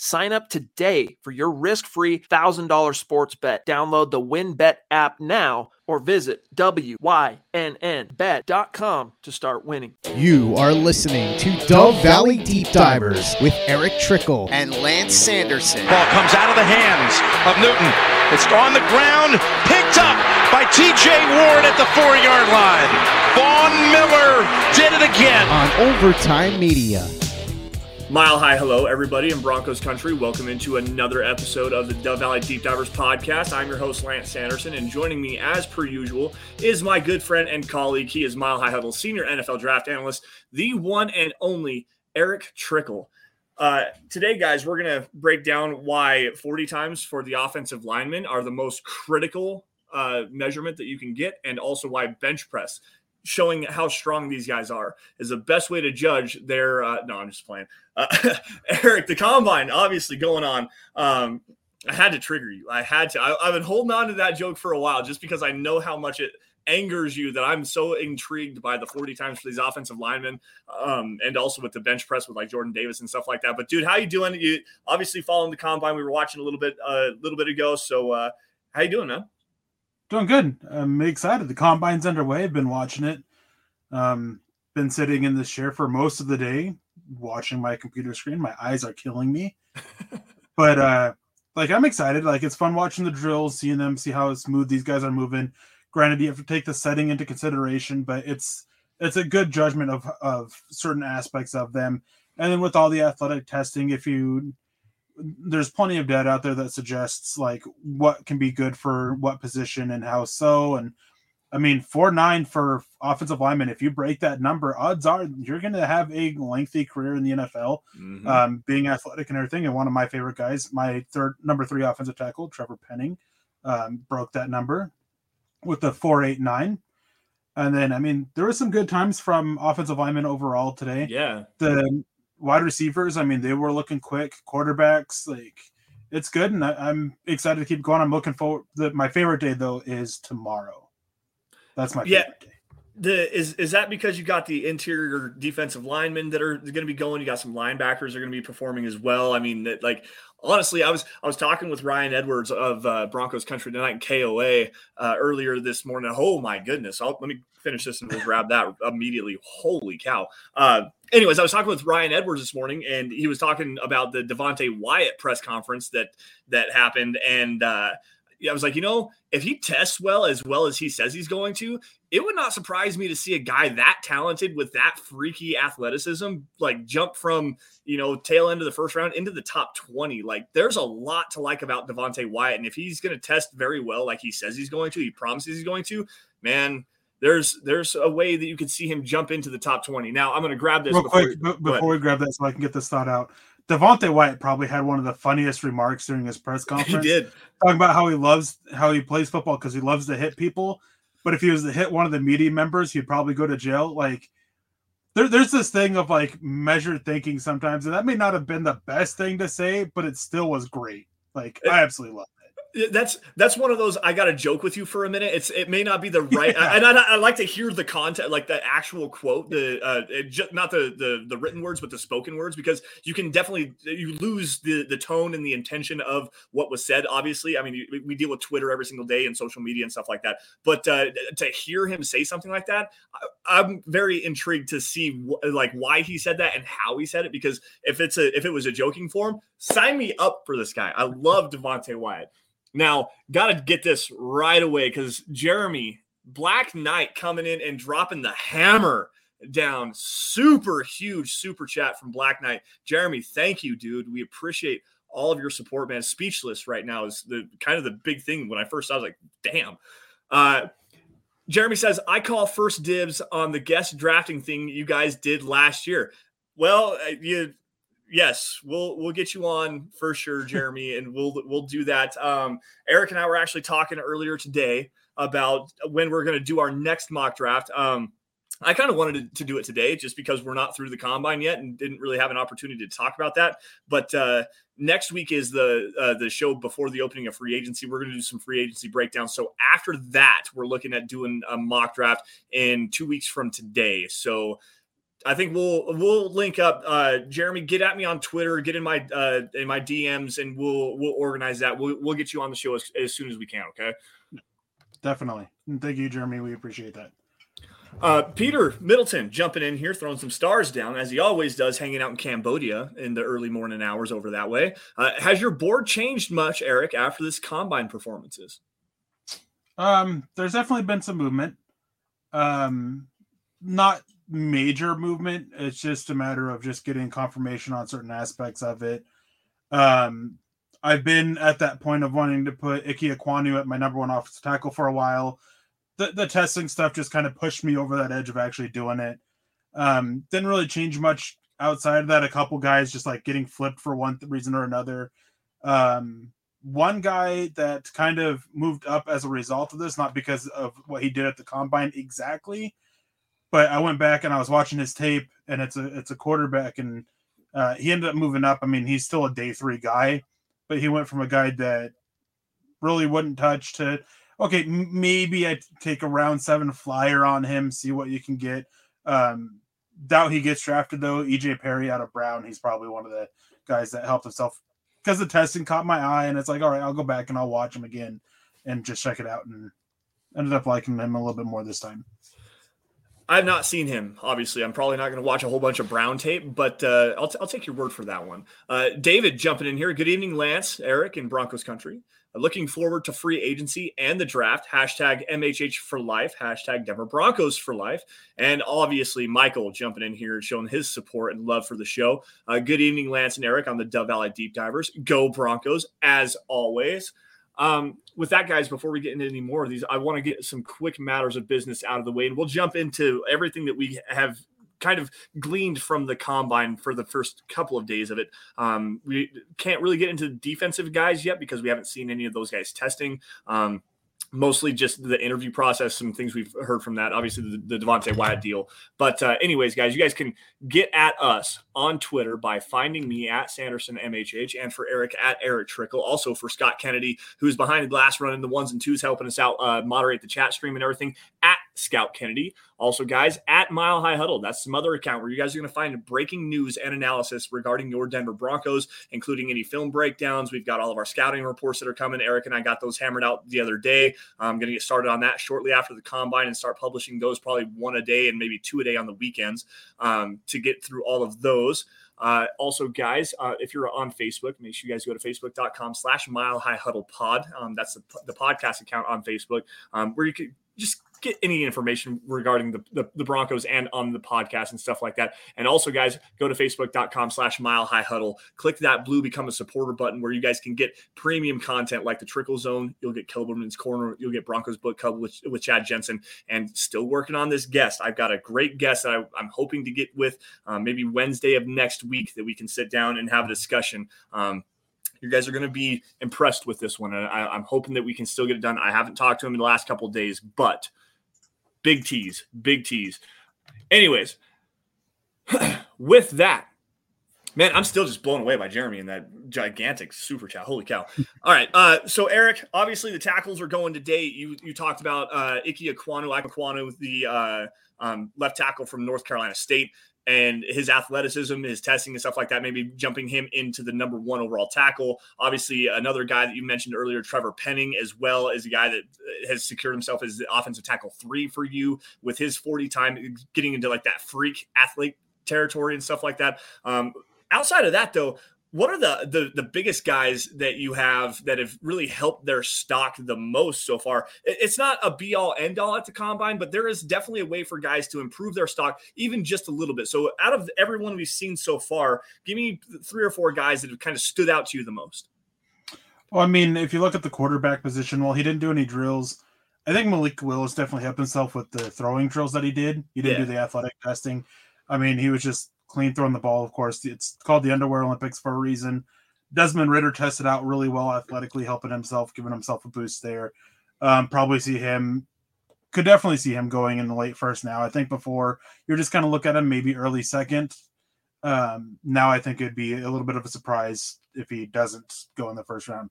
Sign up today for your risk-free $1,000 sports bet. Download the WynnBET app now or visit wynnbet.com to start winning. You are listening to Dove Valley Deep Divers with Erick Trickel. and Lance Sanderson. Ball comes out of the hands of Newton. It's on the ground, picked up by TJ Ward at the four yard line. Von Miller did it again. on Overtime Media. Mile high hello, everybody in Broncos country. Welcome into another episode of the Dove Valley Deep Divers podcast. I'm your host, Lance Sanderson, and joining me, as per usual, is my good friend and colleague. He is Mile High Huddle senior NFL draft analyst, the one and only Erick Trickel. Uh, today, guys, we're going to break down why 40 times for the offensive linemen are the most critical uh, measurement that you can get, and also why bench press showing how strong these guys are is the best way to judge their uh, no i'm just playing uh, erick the combine obviously going on um, i had to trigger you i had to I, i've been holding on to that joke for a while just because i know how much it angers you that i'm so intrigued by the 40 times for these offensive linemen um, and also with the bench press with like jordan davis and stuff like that but dude how you doing you obviously following the combine we were watching a little bit a uh, little bit ago so uh, how you doing man Doing good. I'm excited. The combine's underway. I've been watching it. Um, been sitting in this chair for most of the day, watching my computer screen. My eyes are killing me. but uh, like I'm excited. Like it's fun watching the drills, seeing them, see how smooth these guys are moving. Granted, you have to take the setting into consideration, but it's it's a good judgment of of certain aspects of them. And then with all the athletic testing, if you there's plenty of data out there that suggests like what can be good for what position and how so. And I mean, four nine for offensive lineman. If you break that number, odds are you're going to have a lengthy career in the NFL, Mhm. um, being athletic and everything. And one of my favorite guys, my third number three offensive tackle, Trevor Penning, um, broke that number with the four eight nine. And then, I mean, there were some good times from offensive linemen overall today yeah the wide receivers, I mean, they were looking quick. Quarterbacks, like it's good, and I, I'm excited to keep going. I'm looking forward. The, my favorite day though is tomorrow. That's my Yeah. The is is that because you got the interior defensive linemen that are going to be going? You got some linebackers that are going to be performing as well. I mean, that like honestly, I was I was talking with Ryan Edwards of uh, Broncos Country tonight in KOA uh, earlier this morning. Oh my goodness! I'll, let me finish this and we'll grab that immediately. Holy cow! Uh, anyways, I was talking with Ryan Edwards this morning, and he was talking about the Devonte Wyatt press conference that that happened, and uh, I was like, you know, if he tests well as well as he says he's going to, it would not surprise me to see a guy that talented with that freaky athleticism like jump from you know tail end of the first round into the top 20 like there's a lot to like about Devonte Wyatt and if he's going to test very well like he says he's going to he promises he's going to man there's there's a way that you could see him jump into the top 20 now i'm going to grab this Real before quick, b- before we grab that, so I can get this thought out. Devonte Wyatt probably had one of the funniest remarks during his press conference. he did talking about how he loves how he plays football because he loves to hit people. But if he was to hit one of the media members, he'd probably go to jail. Like there, there's this thing of like measured thinking sometimes, and that may not have been the best thing to say, but it still was great. Like I absolutely love it. That's that's one of those i gotta joke with you for a minute. It's it may not be the right Yeah. and I, I, like to hear the content like the actual quote the uh not the, the the written words but the spoken words because you can definitely you lose the the tone and the intention of what was said obviously. I mean you, we deal with twitter every single day and social media and stuff like that. But uh to hear him say something like that I, i'm very intrigued to see wh- like why he said that and how he said it because if it's a if it was a joking form sign me up for this guy. I love devonte wyatt now, got to get this right away because Jeremy Black Knight coming in and dropping the hammer down. Super huge super chat from Black Knight. Jeremy, thank you, dude. We appreciate all of your support, man. Speechless right now is the kind of the big thing. When I first saw, I was like, damn. Uh, Jeremy says, I call first dibs on the guest drafting thing you guys did last year. Well, uh, you yes, we'll we'll get you on for sure, Jeremy, and we'll we'll do that. Um, Erick and I were actually talking earlier today about when we're going to do our next mock draft. Um, I kind of wanted to, do it today just because we're not through the combine yet and didn't really have an opportunity to talk about that. But uh, next week is the uh, the show before the opening of free agency. We're going to do some free agency breakdown. So after that, we're looking at doing a mock draft in two weeks from today. So I think we'll we'll link up. Uh, Jeremy, get at me on Twitter, get in my uh, in my DMs, and we'll we'll organize that. We'll we'll get you on the show as, as soon as we can. Okay. Definitely. Thank you, Jeremy. We appreciate that. Uh, Peter Middleton jumping in here, throwing some stars down as he always does, hanging out in Cambodia in the early morning hours over that way. Uh, has your board changed much, Erick, after this combine performances? Um, there's definitely been some movement. Um, not major movement. It's just a matter of just getting confirmation on certain aspects of it. Um, I've been at that point of wanting to put Ike Ekwonu at my number one offensive tackle for a while the, the testing stuff just kind of pushed me over that edge of actually doing it. Um, didn't really change much outside of that. A couple guys just like getting flipped for one reason or another. Um, one guy that kind of moved up as a result of this, not because of what he did at the combine exactly, but I went back and I was watching his tape, and it's a it's a quarterback, and uh, he ended up moving up. I mean, he's still a day three guy, but he went from a guy that really wouldn't touch to okay, maybe I take a round seven flyer on him, see what you can get. Um, doubt he gets drafted though. EJ Perry out of Brown, he's probably one of the guys that helped himself because the testing caught my eye, and it's like, all right, I'll go back and I'll watch him again and just check it out, and ended up liking him a little bit more this time. I've not seen him. Obviously, I'm probably not going to watch a whole bunch of Brown tape, but uh, I'll, t- I'll take your word for that one. Uh, David jumping in here. Good evening, Lance, Erick, in Broncos country. Looking forward to free agency and the draft. Hashtag MHH for life. Hashtag Denver Broncos for life. And obviously, Michael jumping in here, showing his support and love for the show. Uh, good evening, Lance and Erick on the Dove Valley Deep Divers. Go Broncos, as always. Um, with that, guys, before we get into any more of these, I want to get some quick matters of business out of the way, and we'll jump into everything that we have kind of gleaned from the combine for the first couple of days of it. Um, we can't really get into defensive guys yet because we haven't seen any of those guys testing. Um, mostly just the interview process, some things we've heard from that. Obviously, the, the Devonte Wyatt deal. But, uh, anyways, guys, you guys can get at us on Twitter by finding me at Sanderson MHH and for Erick at Erick Trickel. Also for Scott Kennedy, who's behind the glass running the ones and twos, helping us out, uh, moderate the chat stream and everything at Scout Kennedy. Also, guys, at Mile High Huddle, that's some other account where you guys are going to find breaking news and analysis regarding your Denver Broncos, including any film breakdowns. We've got all of our scouting reports that are coming. Eric and I got those hammered out the other day. I'm going to get started on that shortly after the combine and start publishing those probably one a day and maybe two a day on the weekends um, to get through all of those. Uh, also, guys, uh, if you're on Facebook, make sure you guys go to facebook.com slash mile high huddle pod. Um, that's the, the podcast account on Facebook um, where you can just get any information regarding the, the, the, Broncos and on the podcast and stuff like that. And also, guys, go to facebook.com slash mile high huddle. Click that blue become a supporter button where you guys can get premium content like the Trickel zone. You'll get Kelberman's corner. You'll get Broncos book club with, with Chad Jensen. And still working on this guest. I've got a great guest that I, am hoping to get with um, maybe Wednesday of next week that we can sit down and have a discussion. Um, you guys are going to be impressed with this one. I, am hoping that we can still get it done. I haven't talked to him in the last couple days, but Big tease, big tease. Anyways, with that, man, I'm still just blown away by Jeremy and that gigantic super chat. Holy cow! All right, uh, so Erick, obviously the tackles are going today. You you talked about uh, Ike Ekwonu, Ekwonu, the uh, um, left tackle from North Carolina State and his athleticism, his testing and stuff like that, maybe jumping him into the number one overall tackle. Obviously, another guy that you mentioned earlier, Trevor Penning, as well as a guy that uh, has secured himself as the offensive tackle three for you with his 40 time, getting into like that freak athlete territory and stuff like that. Um, outside of that, though, what are the, the the biggest guys that you have that have really helped their stock the most so far? It's not a be all end all at the combine but there is definitely a way for guys to improve their stock even just a little bit. So out of everyone we've seen so far give me three or four guys that have kind of stood out to you the most. Well i mean if you look at the quarterback position well he didn't do any drills. I think malik willis definitely helped himself with the throwing drills that he did. He didn't yeah. do the athletic testing. I mean he was just clean throwing the ball, of course. It's called the Underwear Olympics for a reason. Desmond Ridder tested out really well athletically, helping himself, giving himself a boost there. Um, probably see him could definitely see him going in the late first now. I think before you're just kind of look at him maybe early second. Um, now I think it'd be a little bit of a surprise if he doesn't go in the first round.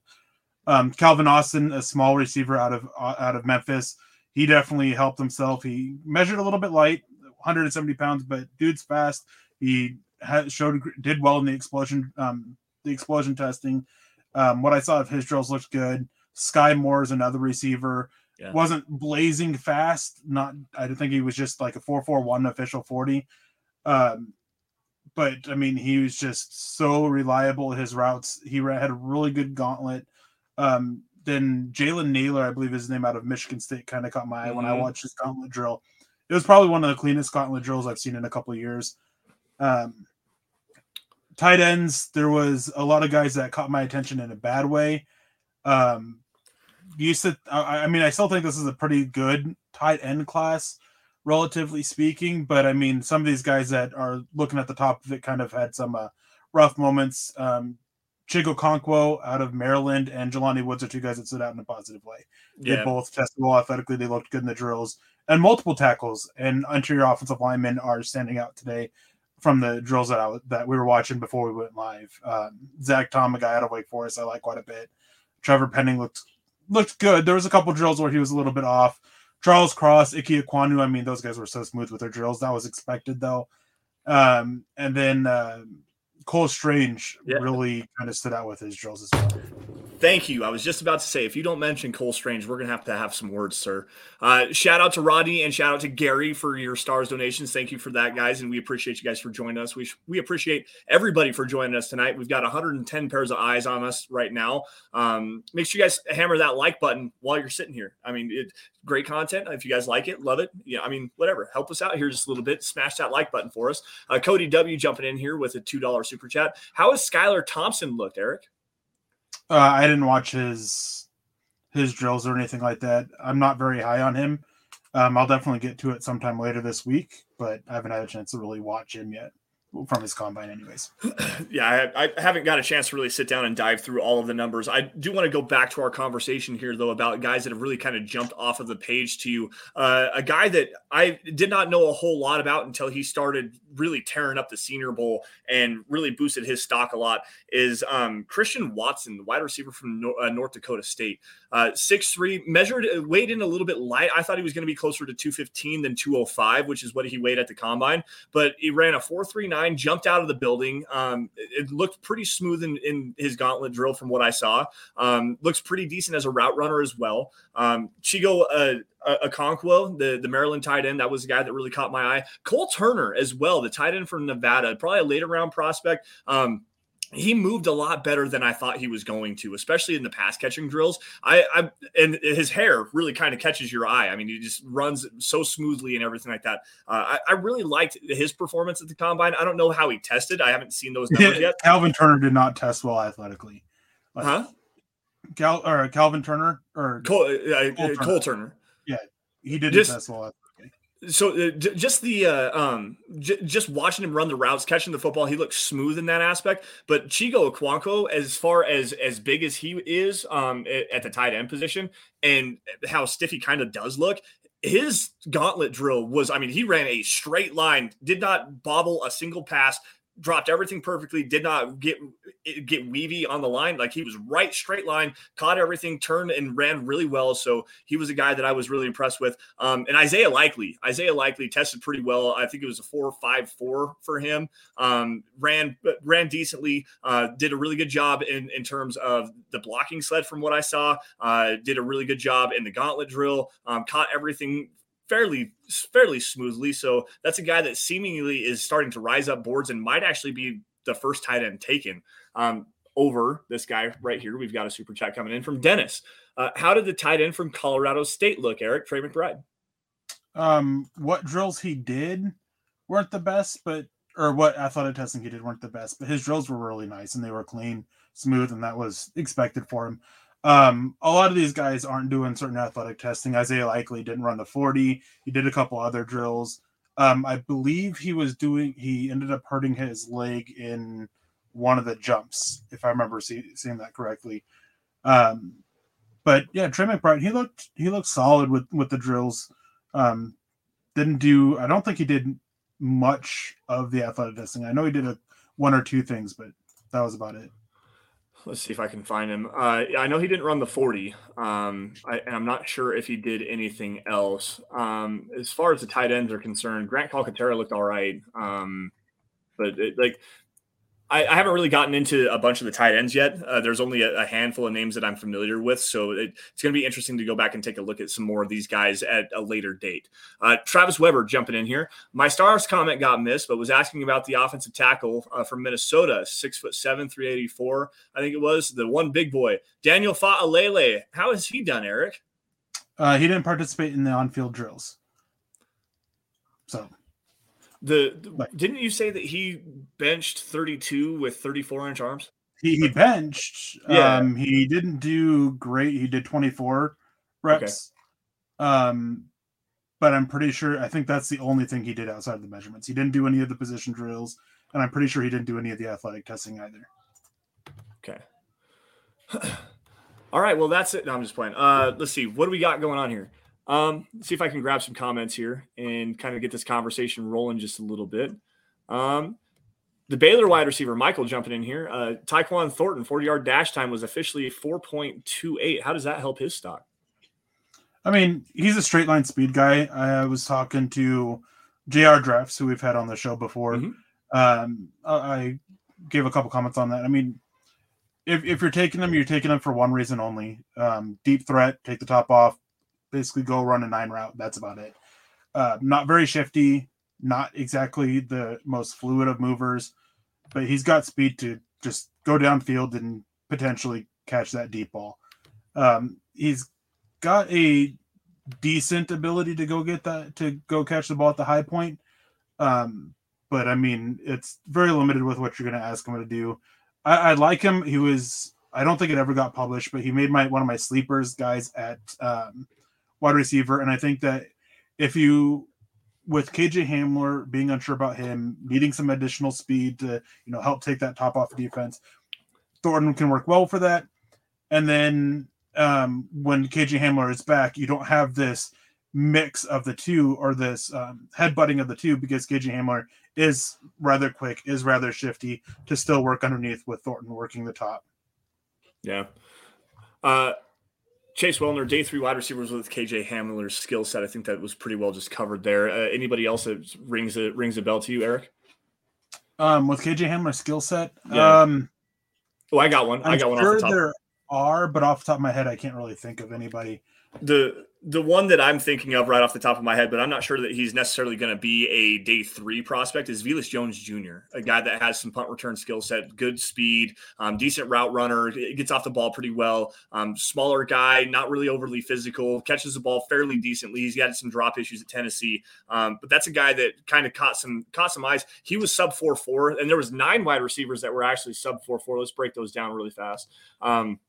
Um, Calvin Austin, a small receiver out of uh, out of Memphis, he definitely helped himself. He measured a little bit light, 170 pounds, but dude's fast. He had, showed did well in the explosion um, the explosion testing. Um, what I saw of his drills looked good. Skyy Moore is another receiver. Yeah. Wasn't blazing fast. Not I think he was just like a 441 official 40. Um, but I mean, he was just so reliable his routes. He had a really good gauntlet. Um, then Jalen Nailor, I believe his name out of Michigan State, kind of caught my eye mm-hmm. when I mm-hmm. watched his gauntlet drill. It was probably one of the cleanest gauntlet drills I've seen in a couple years. Um, tight ends, there was a lot of guys that caught my attention in a bad way. Um, you said, I, I mean, I still think this is a pretty good tight end class, relatively speaking. But I mean, some of these guys that are looking at the top of it kind of had some uh, rough moments. Um, Chig Okonkwo out of Maryland and Jelani Woods are two guys that stood out in a positive way. Yeah. They both tested well athletically. They looked good in the drills and multiple tackles and interior offensive linemen are standing out today from the drills that I, that we were watching before we went live. Um, Zach Tom, a guy out of Wake Forest, I like quite a bit. Trevor Penning looked looked good. There was a couple drills where he was a little bit off. Charles Cross, Ike Ekwonu, I mean, those guys were so smooth with their drills. That was expected though. Um, and then uh, Cole Strange yeah. really kind of stood out with his drills as well. Thank you. I was just about to say, if you don't mention Cole Strange, we're going to have to have some words, sir. Uh, shout out to Rodney and shout out to Gary for your stars donations. Thank you for that, guys. And we appreciate you guys for joining us. We, we appreciate everybody for joining us tonight. We've got 110 pairs of eyes on us right now. Um, make sure you guys hammer that like button while you're sitting here. I mean, it, great content. If you guys like it, love it. Yeah, I mean, whatever. Help us out here just a little bit. Smash that like button for us. Uh, Cody W jumping in here with a $2 super chat. How has Skylar Thompson looked, Erick? Uh, I didn't watch his his drills or anything like that. I'm not very high on him. Um, I'll definitely get to it sometime later this week, but I haven't had a chance to really watch him yet from his combine, anyways. yeah, I, I, haven't got a chance to really sit down and dive through all of the numbers. I do want to go back to our conversation here, though, about guys that have really kind of jumped off of the page to you. Uh, a guy that I did not know a whole lot about until he started really tearing up the Senior Bowl and really boosted his stock a lot is um, Christian Watson, the wide receiver from uh, North Dakota State. Uh, six three, measured, uh, weighed in a little bit light. I thought he was going to be closer to 215 than 205, which is what he weighed at the combine. But he ran a 439, jumped out of the building. Um, it looked pretty smooth in, in, his gauntlet drill from what I saw. Um, looks pretty decent as a route runner as well. Um, Chigo uh, Okonkwo, the, the Maryland tight end, that was the guy that really caught my eye. Cole Turner as well, the tight end from Nevada, probably a later round prospect. Um, he moved a lot better than I thought he was going to, especially in the pass catching drills. I, I and his hair really kind of catches your eye. I mean, he just runs so smoothly and everything like that. Uh, I, I, really liked his performance at the combine. I don't know how he tested. I haven't seen those numbers yet. Calvin Turner did not test well athletically. huh? Cal or Calvin Turner or Cole, uh, Cole, Turner. Cole Turner. Yeah, he didn't just, test well so uh, j- just the uh, um j- just watching him run the routes, catching the football, he looks smooth in that aspect. But Chigo Okonkwo, as far as as big as he is um at the tight end position, and how stiff he kind of does look, his gauntlet drill was i mean he ran a straight line did not bobble a single pass dropped everything perfectly, did not get get weavy on the line. Like he was right straight line, caught everything, turned and ran really well. So he was a guy that I was really impressed with. Um, and Isaiah Likely, Isaiah Likely tested pretty well. I think it was a four five four for him. Um, ran ran decently. Uh, did a really good job in in terms of the blocking sled from what I saw. Uh, did a really good job in the gauntlet drill. Um, caught everything fairly fairly smoothly. So that's a guy that seemingly is starting to rise up boards and might actually be the first tight end taken um, over this guy right here. We've got a super chat coming in from Dennis. Uh, how did the tight end from Colorado State look, Erick Trey McBride? Um, what drills he did weren't the best, but or what athletic testing he did weren't the best, but his drills were really nice and they were clean, smooth, and that was expected for him. Um, a lot of these guys aren't doing certain athletic testing. Isaiah Likely didn't run the 40. He did a couple other drills. Um, I believe he was doing, he ended up hurting his leg in one of the jumps, if I remember see, seeing that correctly. Um, but yeah, Trey McBride, he looked, he looked solid with, with the drills. Um, didn't do. I don't think he did much of the athletic testing. I know he did a one or two things, but that was about it. Let's see if I can find him. Uh, I know he didn't run the 40, um, I, and I'm not sure if he did anything else. Um, as far as the tight ends are concerned, Grant Calcaterra looked all right. Um, but it, like I, I, haven't really gotten into a bunch of the tight ends yet. Uh, there's only a, a, handful of names that I'm familiar with, so it, it's going to be interesting to go back and take a look at some more of these guys at a later date. Uh, Travis Weber jumping in here. My stars comment got missed, but was asking about the offensive tackle uh, from Minnesota, six foot seven, 384. I think it was the one big boy, Daniel Fa'alele. How has he done, Erick? Uh, he didn't participate in the on-field drills, so the, the didn't you say that he benched 32 with 34 inch arms? He, he benched. Yeah. Um, he didn't do great. He did 24 reps. Okay. Um, but I'm pretty sure I think that's the only thing he did outside of the measurements. He didn't do any of the position drills, and I'm pretty sure he didn't do any of the athletic testing either. Okay. All right. Well, that's it. No, I'm just playing. Uh, let's see. What do we got going on here? Um, see if I can grab some comments here and kind of get this conversation rolling just a little bit. Um, the Baylor wide receiver, Michael, jumping in here. Uh, Tyquan Thornton, 40 yard dash time was officially 4.28. How does that help his stock? I mean, he's a straight line speed guy. I was talking to JR Drafts, who we've had on the show before. Mm-hmm. Um, I gave a couple comments on that. I mean, if, if you're taking them, you're taking them for one reason only um, deep threat, take the top off, basically go run a nine route. That's about it. Uh, not very shifty, not exactly the most fluid of movers, but he's got speed to just go downfield and potentially catch that deep ball. Um, he's got a decent ability to go get that to go catch the ball at the high point. Um, but I mean, it's very limited with what you're going to ask him to do. I, I, like him. He was, I don't think it ever got published, but he made my one of my sleepers guys at um, wide receiver. And I think that if you, with KJ Hamler being unsure about him, needing some additional speed to, you know, help take that top off defense, Thornton can work well for that. And then um, when KJ Hamler is back, you don't have this mix of the two or this um, headbutting of the two because KJ Hamler is rather quick, is rather shifty to still work underneath with Thornton working the top. Yeah. Uh, Chase Wellner, day three wide receivers with KJ Hamler's skill set. I think that was pretty well just covered there. Uh, anybody else that rings a rings a bell to you, Eric? Um, with KJ Hamler's skill set, yeah. um, oh, I got one. I'm i got one. Sure, the there are, but off the top of my head, I can't really think of anybody. The the one that I'm thinking of right off the top of my head, but I'm not sure that he's necessarily going to be a day three prospect, is Velus Jones Jr., a guy that has some punt return skill set, good speed, um, decent route runner, gets off the ball pretty well. Um, smaller guy, not really overly physical, catches the ball fairly decently. He's got some drop issues at Tennessee, um, but that's a guy that kind of caught some caught some eyes. He was sub four four, and there was nine wide receivers that were actually sub four four. Let's break those down really fast. Um,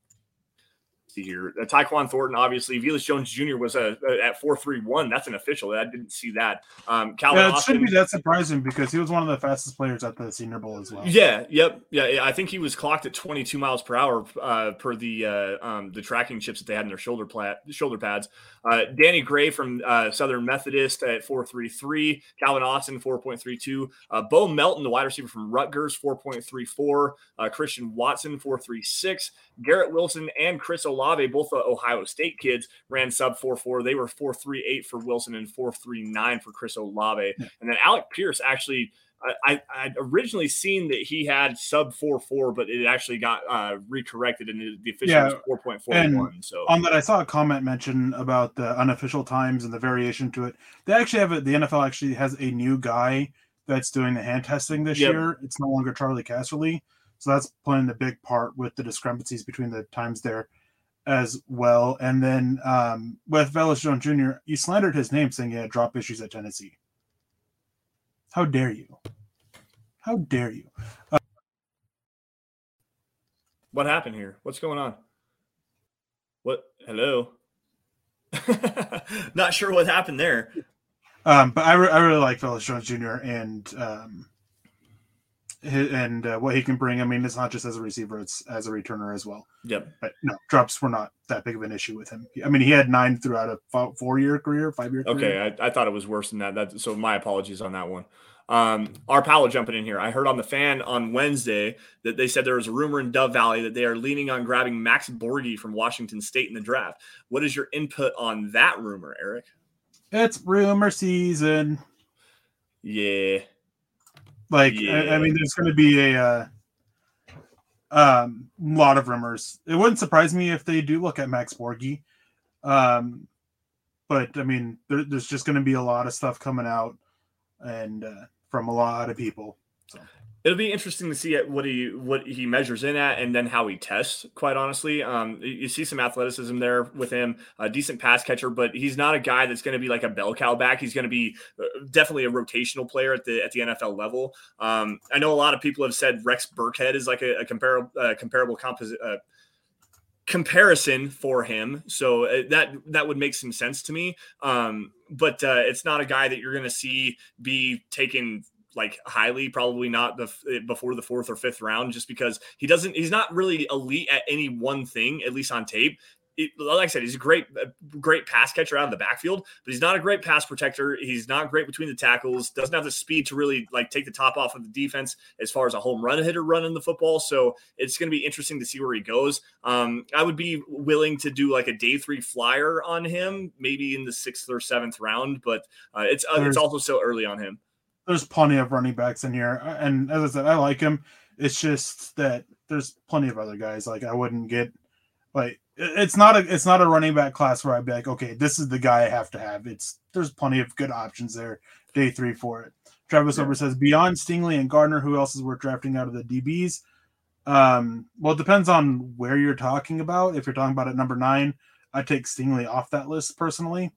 see here. Uh, Tyquan Thornton, obviously. Velus Jones Jr. was a, a at four three one. That's an official. I didn't see that. Um, Calvin yeah, it Austin, shouldn't be that surprising because he was one of the fastest players at the Senior Bowl as well. Yeah. Yep. Yeah. yeah. I think he was clocked at 22 miles per hour uh, per the uh, um, the tracking chips that they had in their shoulder plat shoulder pads. Uh, Danny Gray from uh, Southern Methodist at 4.33. Calvin Austin 4.32. Uh, Bo Melton, the wide receiver from Rutgers, 4.34. Uh, Christian Watson 4.36. Garrett Wilson and Chris Olave, both the Ohio State kids, ran sub 4 4. They were 4.38 for Wilson and 4.39 for Chris Olave. And then Alec Pierce actually – I, I'd originally seen that he had sub four four, but it actually got uh, recorrected and the official yeah. was four point four one. So on that, I saw a comment mention about the unofficial times and the variation to it. They actually have it. The NFL actually has a new guy that's doing the hand testing this yep. year. It's no longer Charley Casserly, so that's playing a big part with the discrepancies between the times there as well. And then um, with Velus Jones Jr., you slandered his name saying he had drop issues at Tennessee. How dare you? How dare you? Uh, what happened here? What's going on? What? Hello? Not sure what happened there. Um, but I, re- I really like Velus Jones Jr. and um, and uh, what he can bring. I mean, it's not just as a receiver; it's as a returner as well. Yep. But no, drops were not that big of an issue with him. I mean, he had nine throughout a four-year career, five-year. Okay, I, I, thought it was worse than that. That so my apologies on that one. Um, our Paolo jumping in here. I heard on the fan on Wednesday that they said there was a rumor in Dove Valley that they are leaning on grabbing Max Borghi from Washington State in the draft. What is your input on that rumor, Erick? It's rumor season. Yeah. Like yeah. I, I, mean, there's going to be a uh, um, lot of rumors. It wouldn't surprise me if they do look at Max Borghi. Um, but I mean, there, there's just going to be a lot of stuff coming out, and uh, from a lot of people. So. It'll be interesting to see what he what he measures in at, and then how he tests. Quite honestly, um, you see some athleticism there with him, a decent pass catcher, but he's not a guy that's going to be like a bell cow back. He's going to be uh, definitely a rotational player at the at the NFL level. Um, I know a lot of people have said Rex Burkhead is like a, a comparable uh, comparable composite. Uh, comparison for him so uh, that that would make some sense to me um, but uh, it's not a guy that you're going to see be taken like highly, probably not the eh, before the fourth or fifth round, just because he doesn't. He's not really elite at any one thing, at least on tape. It, like I said, he's a great, great pass catcher out of the backfield, but he's not a great pass protector. He's not great between the tackles. Doesn't have the speed to really like take the top off of the defense as far as a home run hitter running the football. So it's going to be interesting to see where he goes. Um, I would be willing to do like a day three flyer on him, maybe in the sixth or seventh round, but uh, it's uh, it's also so early on him there's plenty of running backs in here, and as I said, I like him. It's just that there's plenty of other guys. Like I wouldn't get like it's not a it's not a running back class where I'd be like, okay, this is the guy I have to have. It's there's plenty of good options there. Day three for it. Travis yeah. Over says beyond Stingley and Gardner, who else is worth drafting out of the DBs? Um, well, it depends on where you're talking about. If you're talking about at number nine, I take Stingley off that list personally.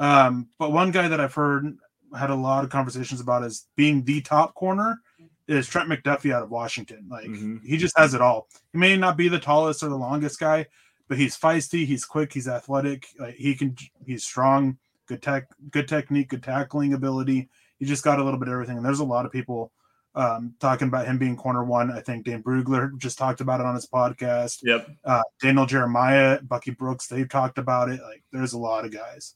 Um, but one guy that I've heard had a lot of conversations about as being the top corner is Trent McDuffie out of Washington. Like mm-hmm. he just has it all. He may not be the tallest or the longest guy, but he's feisty, he's quick, he's athletic, like he can he's strong, good tech, good technique, good tackling ability. He just got a little bit of everything. And there's a lot of people um, talking about him being corner one. I think Dane Brugler just talked about it on his podcast. Yep. Uh, Daniel Jeremiah, Bucky Brooks, they've talked about it. Like there's a lot of guys.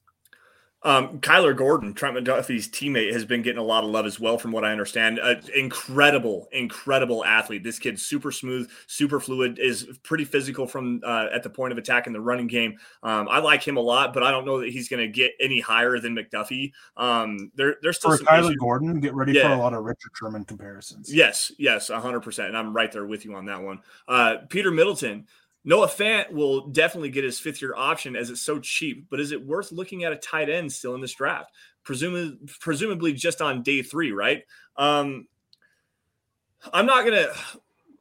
Um, Kyler Gordon, Trent McDuffie's teammate, has been getting a lot of love as well, from what I understand. Uh, incredible, incredible athlete. This kid's super smooth, super fluid, is pretty physical from uh, at the point of attack in the running game. Um, I like him a lot, but I don't know that he's going to get any higher than McDuffie. Um, there, there's still for Kyler issues. Gordon. Get ready yeah. for a lot of Richard Sherman comparisons. Yes, yes, hundred percent, and I'm right there with you on that one. Uh, Peter Middleton. Noah Fant will definitely get his fifth year option as it's so cheap, but is it worth looking at a tight end still in this draft? Presumably, presumably just on day three, right? Um, I'm not gonna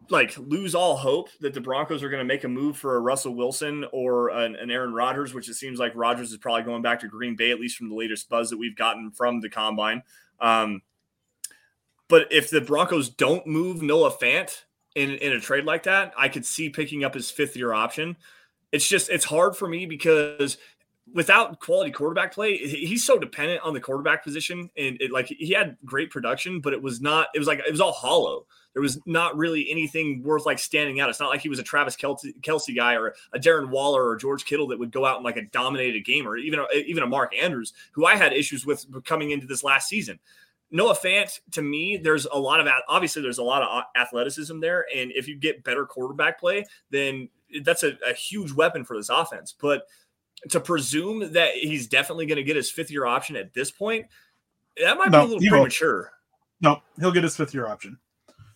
like lose all hope that the Broncos are going to make a move for a Russell Wilson or an, an, Aaron Rodgers, which it seems like Rodgers is probably going back to Green Bay, at least from the latest buzz that we've gotten from the combine. Um, but if the Broncos don't move Noah Fant, in in a trade like that, I could see picking up his fifth year option. It's just it's hard for me because without quality quarterback play, he's so dependent on the quarterback position, and it, like he had great production, but it was not. It was like it was all hollow. There was not really anything worth like standing out. It's not like he was a Travis Kelsey, Kelce guy or a Darren Waller or George Kittle that would go out and like a dominated game, or even a, even a Mark Andrews, who I had issues with coming into this last season. Noah Fant, to me, there's a lot of obviously there's a lot of athleticism there, and if you get better quarterback play, then that's a, a huge weapon for this offense. But to presume that he's definitely going to get his fifth year option at this point, that might no, be a little premature. No, he'll get his fifth year option.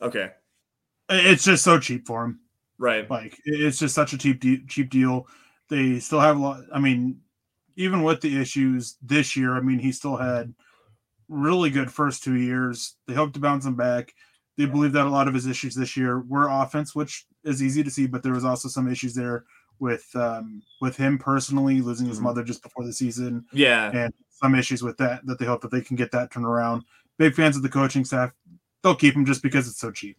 Okay, it's just so cheap for him. Right, like it's just such a cheap de- cheap deal. They still have a lot. I mean, even with the issues this year, I mean, he still had really good first two years. They hope to bounce him back. They believe that a lot of his issues this year were offense, which is easy to see, but there was also some issues there with um, with him personally losing his mm-hmm. mother just before the season. Yeah, and some issues with that that they hope that they can get that turned around. Big fans of the coaching staff. They'll keep him just because it's so cheap.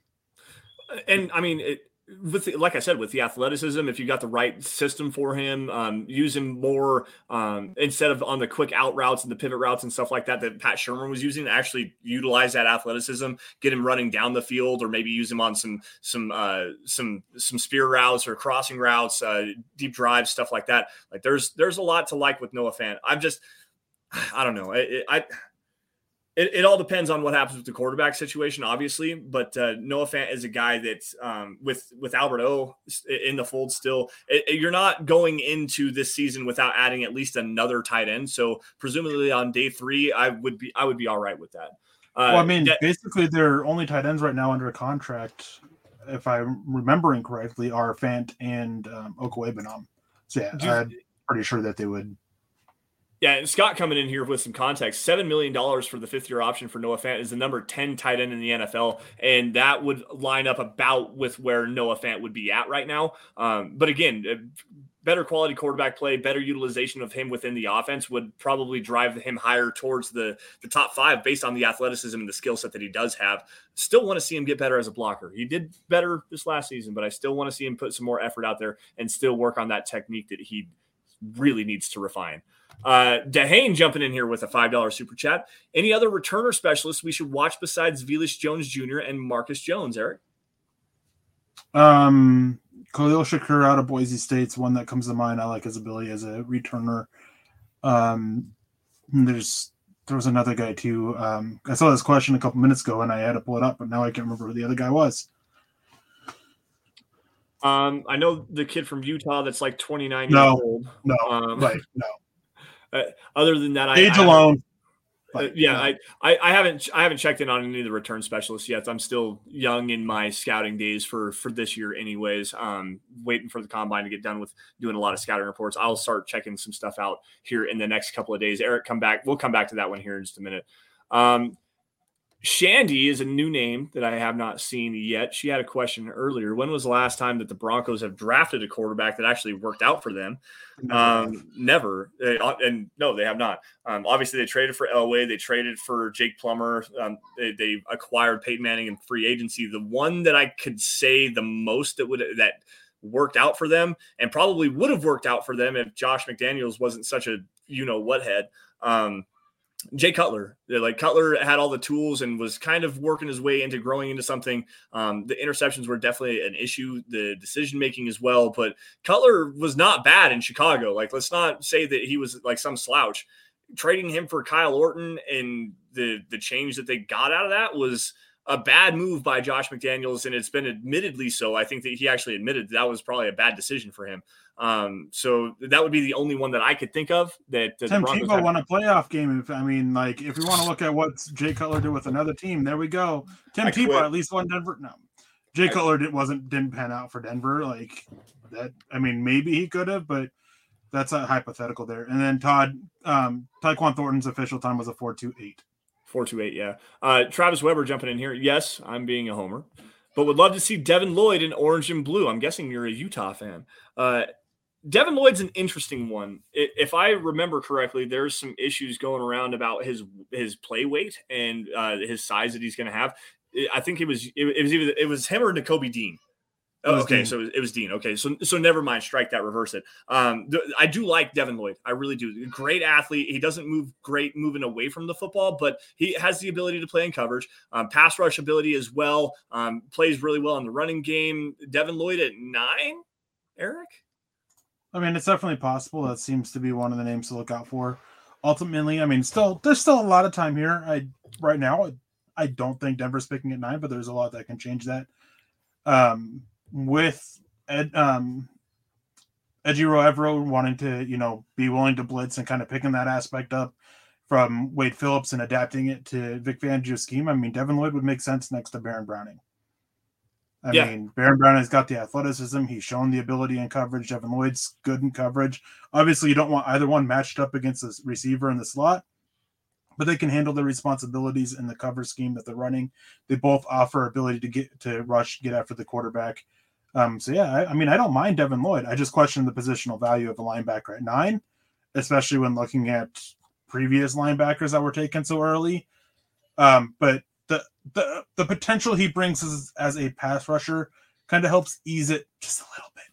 And I mean, it, with the, like I said, with the athleticism, if you got the right system for him, um, use him more um, instead of on the quick out routes and the pivot routes and stuff like that that Pat Shurmur was using, actually utilize that athleticism, get him running down the field, or maybe use him on some some uh, some some spear routes or crossing routes, uh, deep drives, stuff like that. Like there's there's a lot to like with Noah Fan. I'm just I don't know. I, I it, it, all depends on what happens with the quarterback situation, obviously. But uh, Noah Fant is a guy that, um, with with Albert O in the fold still, it, you're not going into this season without adding at least another tight end. So presumably on day three, I would be I would be all right with that. Uh, well, I mean, that, basically, their only tight ends right now under contract, if I'm remembering correctly, are Fant and um, Okwuegbunam. So yeah, do, I'm pretty sure that they would yeah, Scott coming in here with some context. Seven million dollars for the fifth year option for Noah Fant is the number ten tight end in the NFL, and that would line up about with where Noah Fant would be at right now. Um, but again, better quality quarterback play, better utilization of him within the offense would probably drive him higher towards the the top five based on the athleticism and the skill set that he does have. Still want to see him get better as a blocker. He did better this last season, but I still want to see him put some more effort out there and still work on that technique that he really needs to refine. Uh, Dehane jumping in here with a $5 super chat. Any other returner specialists we should watch besides Velus Jones Jr. and Marcus Jones, Erick? Um, Khalil Shakir out of Boise State's one that comes to mind. I like his ability as a returner. Um, there's there was another guy too. Um, I saw this question a couple minutes ago and I had to pull it up, but now I can't remember who the other guy was. Um, I know the kid from Utah that's like 29 no, years old. No, um, right, no. Uh, other than that, age I, alone. I, uh, yeah, I, I, I haven't I haven't checked in on any of the return specialists yet. I'm still young in my scouting days for for this year, anyways. Um, waiting for the combine to get done with doing a lot of scouting reports. I'll start checking some stuff out here in the next couple of days. Erick, come back. We'll come back to that one here in just a minute. Um, Shandy is a new name that I have not seen yet. She had a question earlier. When was the last time that the Broncos have drafted a quarterback that actually worked out for them? Um, never. Uh, and no, they have not. Um, obviously, they traded for Elway. They traded for Jake Plummer. Um, they, they, acquired Peyton Manning in free agency. The one that I could say the most that would that worked out for them and probably would have worked out for them if Josh McDaniels wasn't such a you know what head. Jay Cutler, like Cutler had all the tools and was kind of working his way into growing into something. Um, the interceptions were definitely an issue, the decision making as well. But Cutler was not bad in Chicago. Like, let's not say that he was like some slouch. Trading him for Kyle Orton and the the change that they got out of that was a bad move by Josh McDaniels, and it's been admittedly so. I think that he actually admitted that, that was probably a bad decision for him. Um, so that would be the only one that I could think of that. Tim Tebow won a playoff game. If I mean, like, if we want to look at what Jay Cutler did with another team, there we go. Tim I Tebow quit. at least won Denver. No, Jay I, Cutler did, wasn't didn't pan out for Denver. Like that. I mean, maybe he could have, but that's a hypothetical there. And then Todd, um, Tyquan Thornton's official time was a four two eight. Four two eight, yeah. Uh, Travis Weber jumping in here. Yes, I'm being a homer, but would love to see Devin Lloyd in orange and blue. I'm guessing you're a Utah fan. Uh, Devin Lloyd's an interesting one. If I remember correctly, there's some issues going around about his his play weight and uh, his size that he's going to have. I think it was it, it was either it was him or Nakobe Dean. Oh, okay, Dean. so it was Dean. Okay, so so never mind. Strike that. Reverse it. Um, th- I do like Devin Lloyd. I really do. Great athlete. He doesn't move great moving away from the football, but he has the ability to play in coverage. Um, pass rush ability as well. Um, plays really well in the running game. Devin Lloyd at nine. Erick. I mean, it's definitely possible. That seems to be one of the names to look out for. Ultimately, I mean, still there's still a lot of time here. I right now, I, don't think Denver's picking at nine, but there's a lot that can change that. Um, with Ed, um, Ejiro Evero wanting to, you know, be willing to blitz and kind of picking that aspect up from Wade Phillips and adapting it to Vic Fangio's scheme. I mean, Devin Lloyd would make sense next to Baron Browning. I yeah. mean, Baron Brown has got the athleticism. He's shown the ability in coverage. Devin Lloyd's good in coverage. Obviously, you don't want either one matched up against the receiver in the slot, but they can handle the responsibilities in the cover scheme that they're running. They both offer ability to get to rush, get after the quarterback. Um, so yeah, I, I mean, I don't mind Devin Lloyd. I just question the positional value of a linebacker at nine, especially when looking at previous linebackers that were taken so early. Um, but the the the potential he brings as, as a pass rusher kind of helps ease it just a little bit.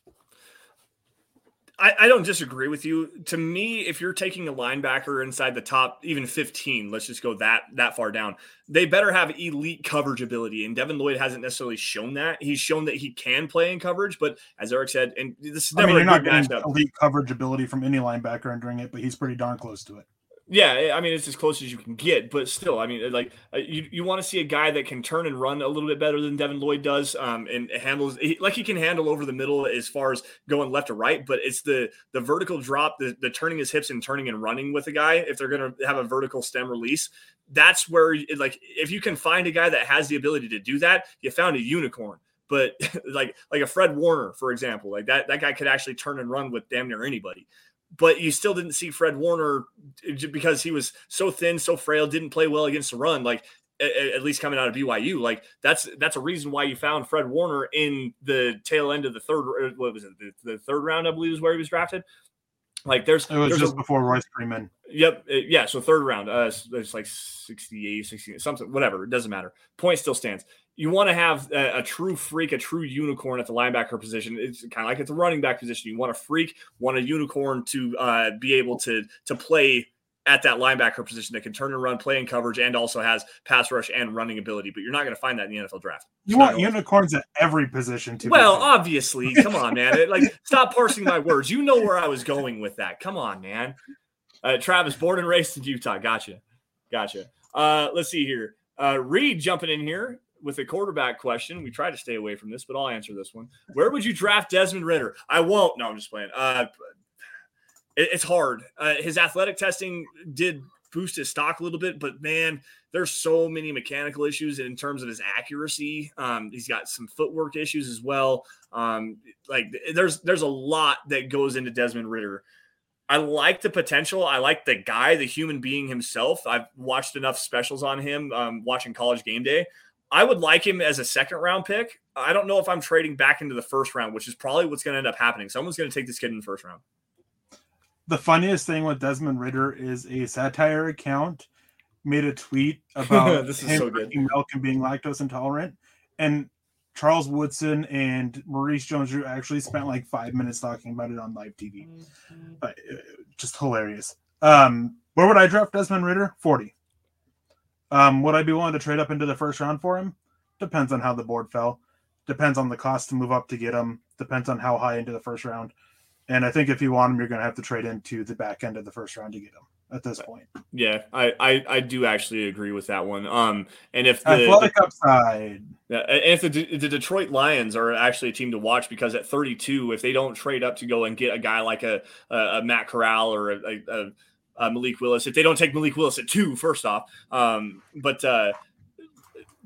I, I, don't disagree with you. To me, if you're taking a linebacker inside the top, even 15, let's just go that that far down, they better have elite coverage ability. And Devin Lloyd hasn't necessarily shown that. He's shown that he can play in coverage, but as Erick said, and this is never I mean, you're not getting matchup. elite coverage ability from any linebacker entering it, but he's pretty darn close to it. Yeah, I mean it's as close as you can get, but still, I mean, like uh, you, you want to see a guy that can turn and run a little bit better than Devin Lloyd does, um, and handles he, like he can handle over the middle as far as going left to right. But it's the the vertical drop, the, the turning his hips and turning and running with a guy. If they're to have a vertical stem release, that's where like if you can find a guy that has the ability to do that, you found a unicorn. But like like a Fred Warner, for example, like that that guy could actually turn and run with damn near anybody but you still didn't see Fred Warner eh, because he was so thin, so frail, didn't play well against the run. Like at least coming out of BYU, like that's that's a reason why you found Fred Warner in the tail end of the third. Eh, what was it? The, the third round, I believe, is where he was drafted. Like there's it was there's just a, before Royce Freeman. Yep, eh, yeah. So third round, uh, it's like 68, 60, something, whatever. It doesn't matter. Point still stands you want to have a, a, true freak, a true unicorn at the linebacker position. It's kind of like it's a running back position. You want a freak, want a unicorn to uh, be able to to play at that linebacker position that can turn and run, play in coverage, and also has pass rush and running ability. But you're not going to find that in the NFL draft. You want unicorns at every position, too. Well, obviously, come on, man. It, like, stop parsing my words. You know where I was going with that. Come on, man. Uh, Travis, born and raised in Utah. Gotcha, gotcha. Uh, let's see here. Uh, Reed jumping in here with a quarterback question. We try to stay away from this, but I'll answer this one. Where would you draft Desmond Ridder? I won't. No, I'm just playing. Uh, it, it's hard. Uh, his athletic testing did boost his stock a little bit, but man, there's so many mechanical issues in terms of his accuracy. Um, he's got some footwork issues as well. Um, like there's there's a lot that goes into Desmond Ridder. I like the potential. I like the guy, the human being himself. I've watched enough specials on him, um, watching College Game Day. I would like him as a second round pick. I don't know if I'm trading back into the first round, which is probably what's going to end up happening. Someone's going to take this kid in the first round. The funniest thing with Desmond Ridder is a satire account made a tweet about this is him so good. milk and being lactose intolerant, and Charles Woodson and Maurice Jones-Drew actually spent like five minutes talking about it on live TV. Mm-hmm. Uh, just hilarious. Um, where would I draft Desmond Ridder? Forty. Um, would I be willing to trade up into the first round for him? Depends on how the board fell. Depends on the cost to move up to get him. Depends on how high into the first round. And I think if you want him, you're going to have to trade into the back end of the first round to get him at this point. Yeah, I, I, I do actually agree with that one. Um, and if the athletic the, upside, yeah, and if the, the Detroit Lions are actually a team to watch because at 32, if they don't trade up to go and get a guy like a a, a Matt Corral or a, a, a uh, Malik Willis. If they don't take Malik Willis at two, first off, um, but uh,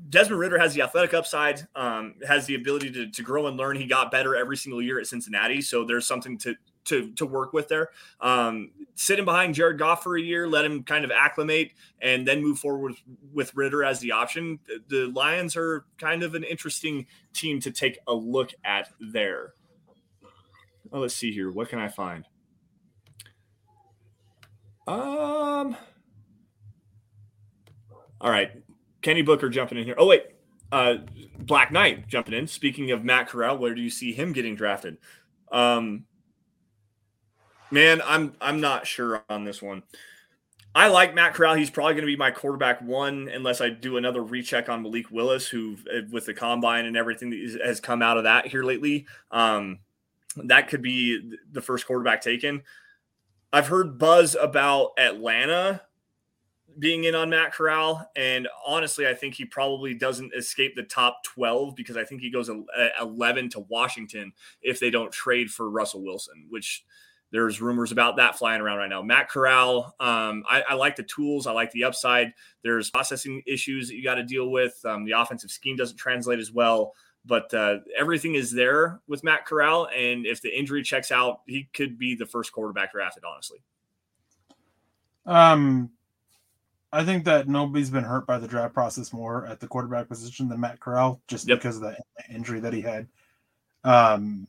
Desmond Ridder has the athletic upside, um, has the ability to, to grow and learn. He got better every single year at Cincinnati, so there's something to to to work with there. Um, sitting behind Jared Goff for a year, let him kind of acclimate, and then move forward with, with Ridder as the option. The Lions are kind of an interesting team to take a look at there. Well, let's see here. What can I find? Um. All right, Kenny Booker jumping in here. Oh wait, uh, Black Knight jumping in. Speaking of Matt Corral, where do you see him getting drafted? Um, man, I'm I'm not sure on this one. I like Matt Corral. He's probably going to be my quarterback one, unless I do another recheck on Malik Willis, who uh, with the combine and everything that has come out of that here lately. Um, that could be the first quarterback taken. I've heard buzz about Atlanta being in on Matt Corral, and honestly, I think he probably doesn't escape the top 12 because I think he goes 11 to Washington if they don't trade for Russell Wilson, which there's rumors about that flying around right now. Matt Corral, um, I, I, like the tools, I like the upside. There's processing issues that you got to deal with. Um, the offensive scheme doesn't translate as well. But uh, everything is there with Matt Corral, and if the injury checks out, he could be the first quarterback drafted. Honestly, um, I think that nobody's been hurt by the draft process more at the quarterback position than Matt Corral, just yep. because of the injury that he had. Um,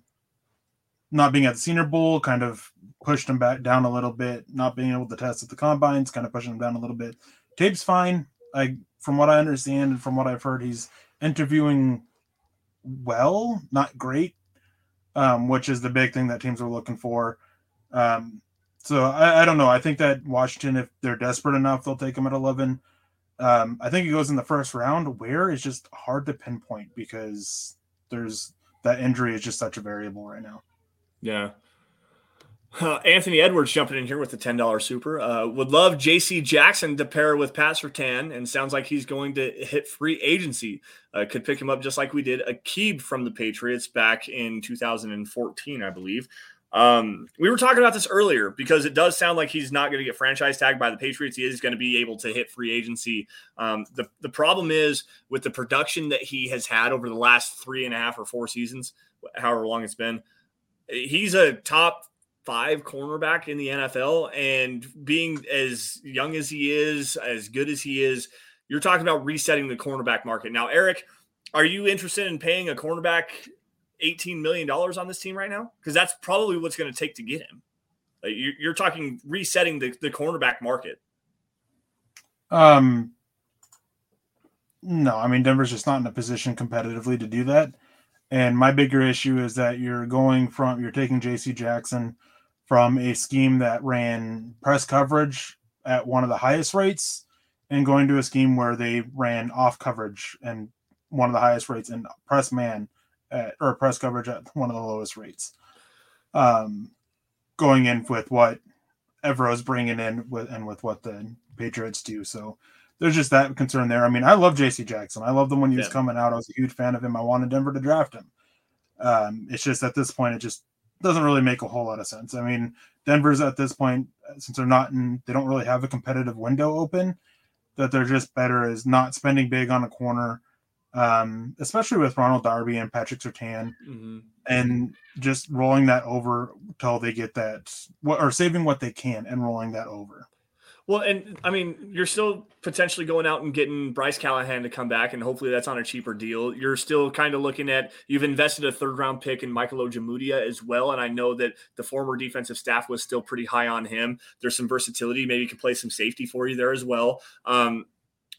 not being at the Senior Bowl kind of pushed him back down a little bit. Not being able to test at the combines kind of pushing him down a little bit. Tape's fine. I, from what I understand and from what I've heard, he's interviewing well, not great, um, which is the big thing that teams are looking for. Um, so I, I, don't know. I think that Washington, if they're desperate enough, they'll take him at 11. Um, I think he goes in the first round. Where is just hard to pinpoint because there's that injury is just such a variable right now. Yeah. Uh, Anthony Edwards jumping in here with the ten dollar super. Uh, would love J.C. Jackson to pair with Pat Surtain, and sounds like he's going to hit free agency. Uh, could pick him up just like we did Aqib from the Patriots back in 2014, I believe. Um, we were talking about this earlier because it does sound like he's not going to get franchise tagged by the Patriots. He is going to be able to hit free agency. Um, the the problem is with the production that he has had over the last three and a half or four seasons, however long it's been. He's a top five cornerback in the NFL, and being as young as he is, as good as he is, you're talking about resetting the cornerback market. Now, Eric, are you interested in paying a cornerback $18 million on this team right now? Because that's probably what's going to take to get him. Like you're, talking resetting the, the cornerback market. Um, no, I mean, Denver's just not in a position competitively to do that. And my bigger issue is that you're going from, you're taking JC Jackson from a scheme that ran press coverage at one of the highest rates and going to a scheme where they ran off coverage and one of the highest rates and press man at, or press coverage at one of the lowest rates. Um, going in with what Evero's bringing in with and with what the Patriots do. So there's just that concern there. I mean, I love JC Jackson. I loved him when he was yeah. coming out. I was a huge fan of him. I wanted Denver to draft him. Um, it's just at this point, it just doesn't really make a whole lot of sense. I mean, Denver's at this point, since they're not in, they don't really have a competitive window open, that they're just better as not spending big on a corner um, especially with Ronald Darby and Patrick Surtain, mm-hmm. and just rolling that over till they get that, or saving what they can and rolling that over. Well, and I mean, you're still potentially going out and getting Bryce Callahan to come back, and hopefully that's on a cheaper deal. You're still kind of looking at you've invested a third round pick in Michael Ojemudia as well, and I know that the former defensive staff was still pretty high on him. There's some versatility, maybe can play some safety for you there as well. Um,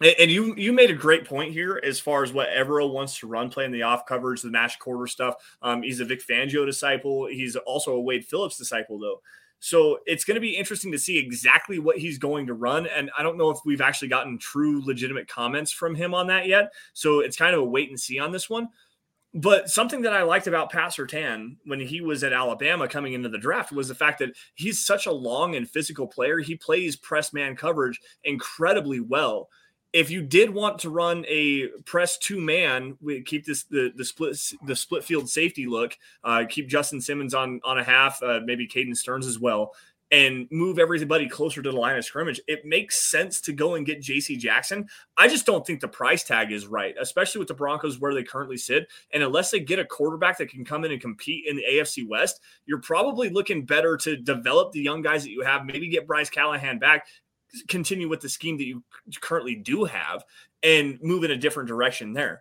and you you made a great point here as far as what Evero wants to run, playing the off coverage, the match quarter stuff. Um, he's a Vic Fangio disciple. He's also a Wade Phillips disciple, though. So it's going to be interesting to see exactly what he's going to run. And I don't know if we've actually gotten true, legitimate comments from him on that yet. So it's kind of a wait and see on this one. But something that I liked about Pat Surtain when he was at Alabama coming into the draft was the fact that he's such a long and physical player. He plays press man coverage incredibly well if you did want to run a press two man, we keep this the the split the split field safety look. Uh, keep Justin Simmons on on a half, uh, maybe Caden Sterns as well, and move everybody closer to the line of scrimmage. It makes sense to go and get J.C. Jackson. I just don't think the price tag is right, especially with the Broncos where they currently sit. And unless they get a quarterback that can come in and compete in the AFC West, you're probably looking better to develop the young guys that you have. Maybe get Bryce Callahan back continue with the scheme that you currently do have and move in a different direction there.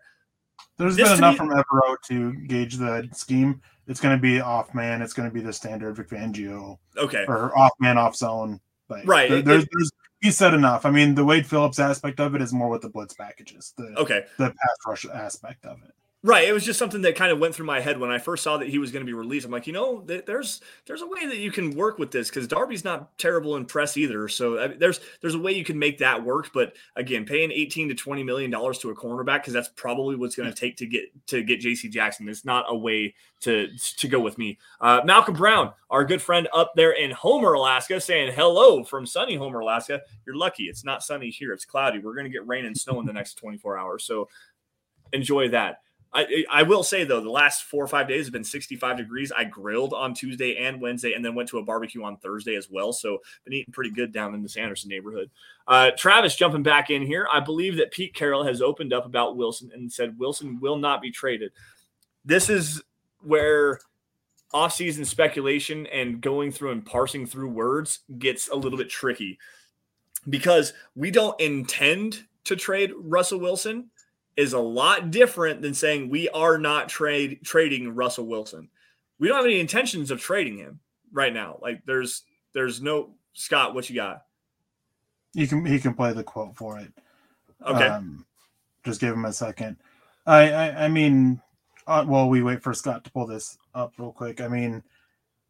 There's this been enough me, from Evero to gauge the scheme. It's going to be off man. It's going to be the standard Vic Fangio. Okay. Or off man, off zone. But right. There, there's, there's, he said enough. I mean, the Wade Phillips aspect of it is more with the blitz packages. The, okay. The pass rush aspect of it. Right. It was just something that kind of went through my head when I first saw that he was going to be released. I'm like, you know, there's there's a way that you can work with this because Darby's not terrible in press either. So I mean, there's there's a way you can make that work. But again, paying 18 to 20 million dollars to a cornerback because that's probably what's going to take to get to get J.C. Jackson. It's not a way to to go with me. Uh, Malcolm Brown, our good friend up there in Homer, Alaska, saying hello from sunny Homer, Alaska. You're lucky. It's not sunny here. It's cloudy. We're going to get rain and snow in the next 24 hours. So enjoy that. I, I will say though, the last four or five days have been 65 degrees. I grilled on Tuesday and Wednesday, and then went to a barbecue on Thursday as well. So been eating pretty good down in the Sanderson neighborhood. Uh, Travis jumping back in here. I believe that Pete Carroll has opened up about Wilson and said Wilson will not be traded. This is where offseason speculation and going through and parsing through words gets a little bit tricky because we don't intend to trade Russell Wilson is a lot different than saying we are not trade trading Russell Wilson. We don't have any intentions of trading him right now. Like there's there's no Scott. What you got? You can he can play the quote for it. Okay. Um, just give him a second. I, I I mean uh, while we wait for Scott to pull this up real quick, I mean,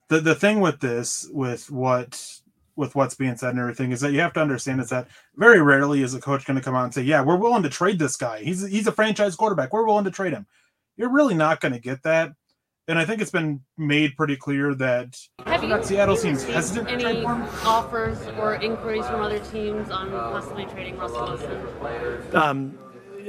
the the thing with this, with what with what's being said and everything, is that you have to understand is that very rarely is a coach going to come out and say, "Yeah, we're willing to trade this guy. He's he's a franchise quarterback. We're willing to trade him." You're really not going to get that. And I think it's been made pretty clear that Have you, Seattle seems received hesitant to trade any for him. offers or inquiries from other teams on possibly trading Russell Wilson? Um,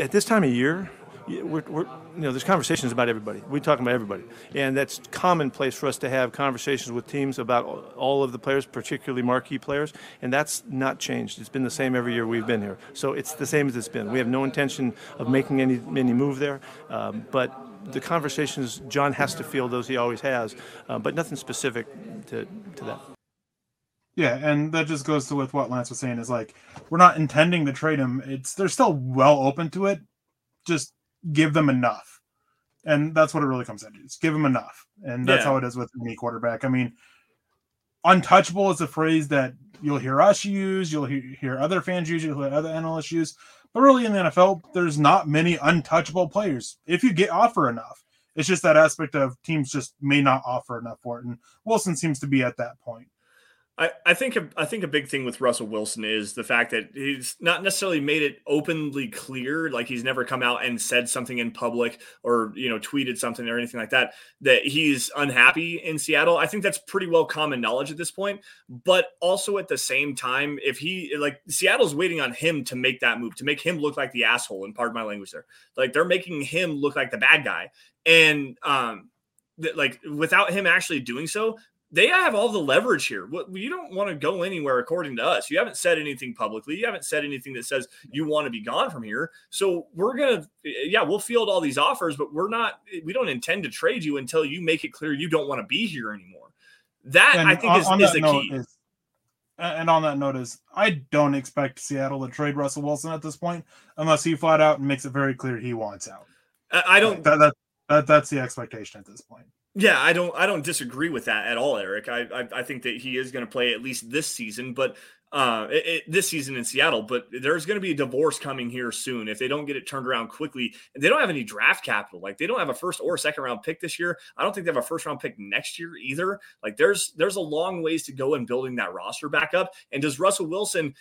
at this time of year, we're, we're, you know, there's conversations about everybody. We talk about everybody, and that's commonplace for us to have conversations with teams about all- of the players, particularly marquee players, and that's not changed. It's been the same every year we've been here. So it's the same as it's been. We have no intention of making any any move there, um, but. The conversations John has to feel those he always has, uh, but nothing specific to, to that. Yeah, and that just goes to with what Lance was saying is like we're not intending to trade him. It's they're still well open to it. Just give them enough. And that's what it really comes down to. Just give them enough. And that's Yeah. how it is with any quarterback. I mean, untouchable is a phrase that you'll hear us use, you'll he- hear other fans use, you'll hear other analysts use. But really in the NFL, there's not many untouchable players if you get offer enough. It's just that aspect of teams just may not offer enough for it. And Wilson seems to be at that point. I, I think a, I think a big thing with Russell Wilson is the fact that he's not necessarily made it openly clear, like he's never come out and said something in public or you know tweeted something or anything like that that he's unhappy in Seattle. I think that's pretty well common knowledge at this point. But also at the same time, if he like Seattle's waiting on him to make that move to make him look like the asshole, and pardon my language there, like they're making him look like the bad guy, and um, like without him actually doing so, they have all the leverage here. You don't want to go anywhere according to us. You haven't said anything publicly. You haven't said anything that says you want to be gone from here. So we're gonna, yeah, we'll field all these offers, but we're not. We don't intend to trade you until you make it clear you don't want to be here anymore. That And I think on- is, on is the key. is- and on that note is I don't expect Seattle to trade Russell Wilson at this point unless he flat out and makes it very clear he wants out. I, I don't. That, that, that that's the expectation at this point. Yeah, I don't I don't disagree with that at all, Eric. I I, I think that he is going to play at least this season, but uh, it, it- this season in Seattle. But there's going to be a divorce coming here soon if they don't get it turned around quickly. They don't have any draft capital. Like they don't have a first or second round pick this year. I don't think they have a first round pick next year either. Like there's there's a long ways to go in building that roster back up. And does Russell Wilson?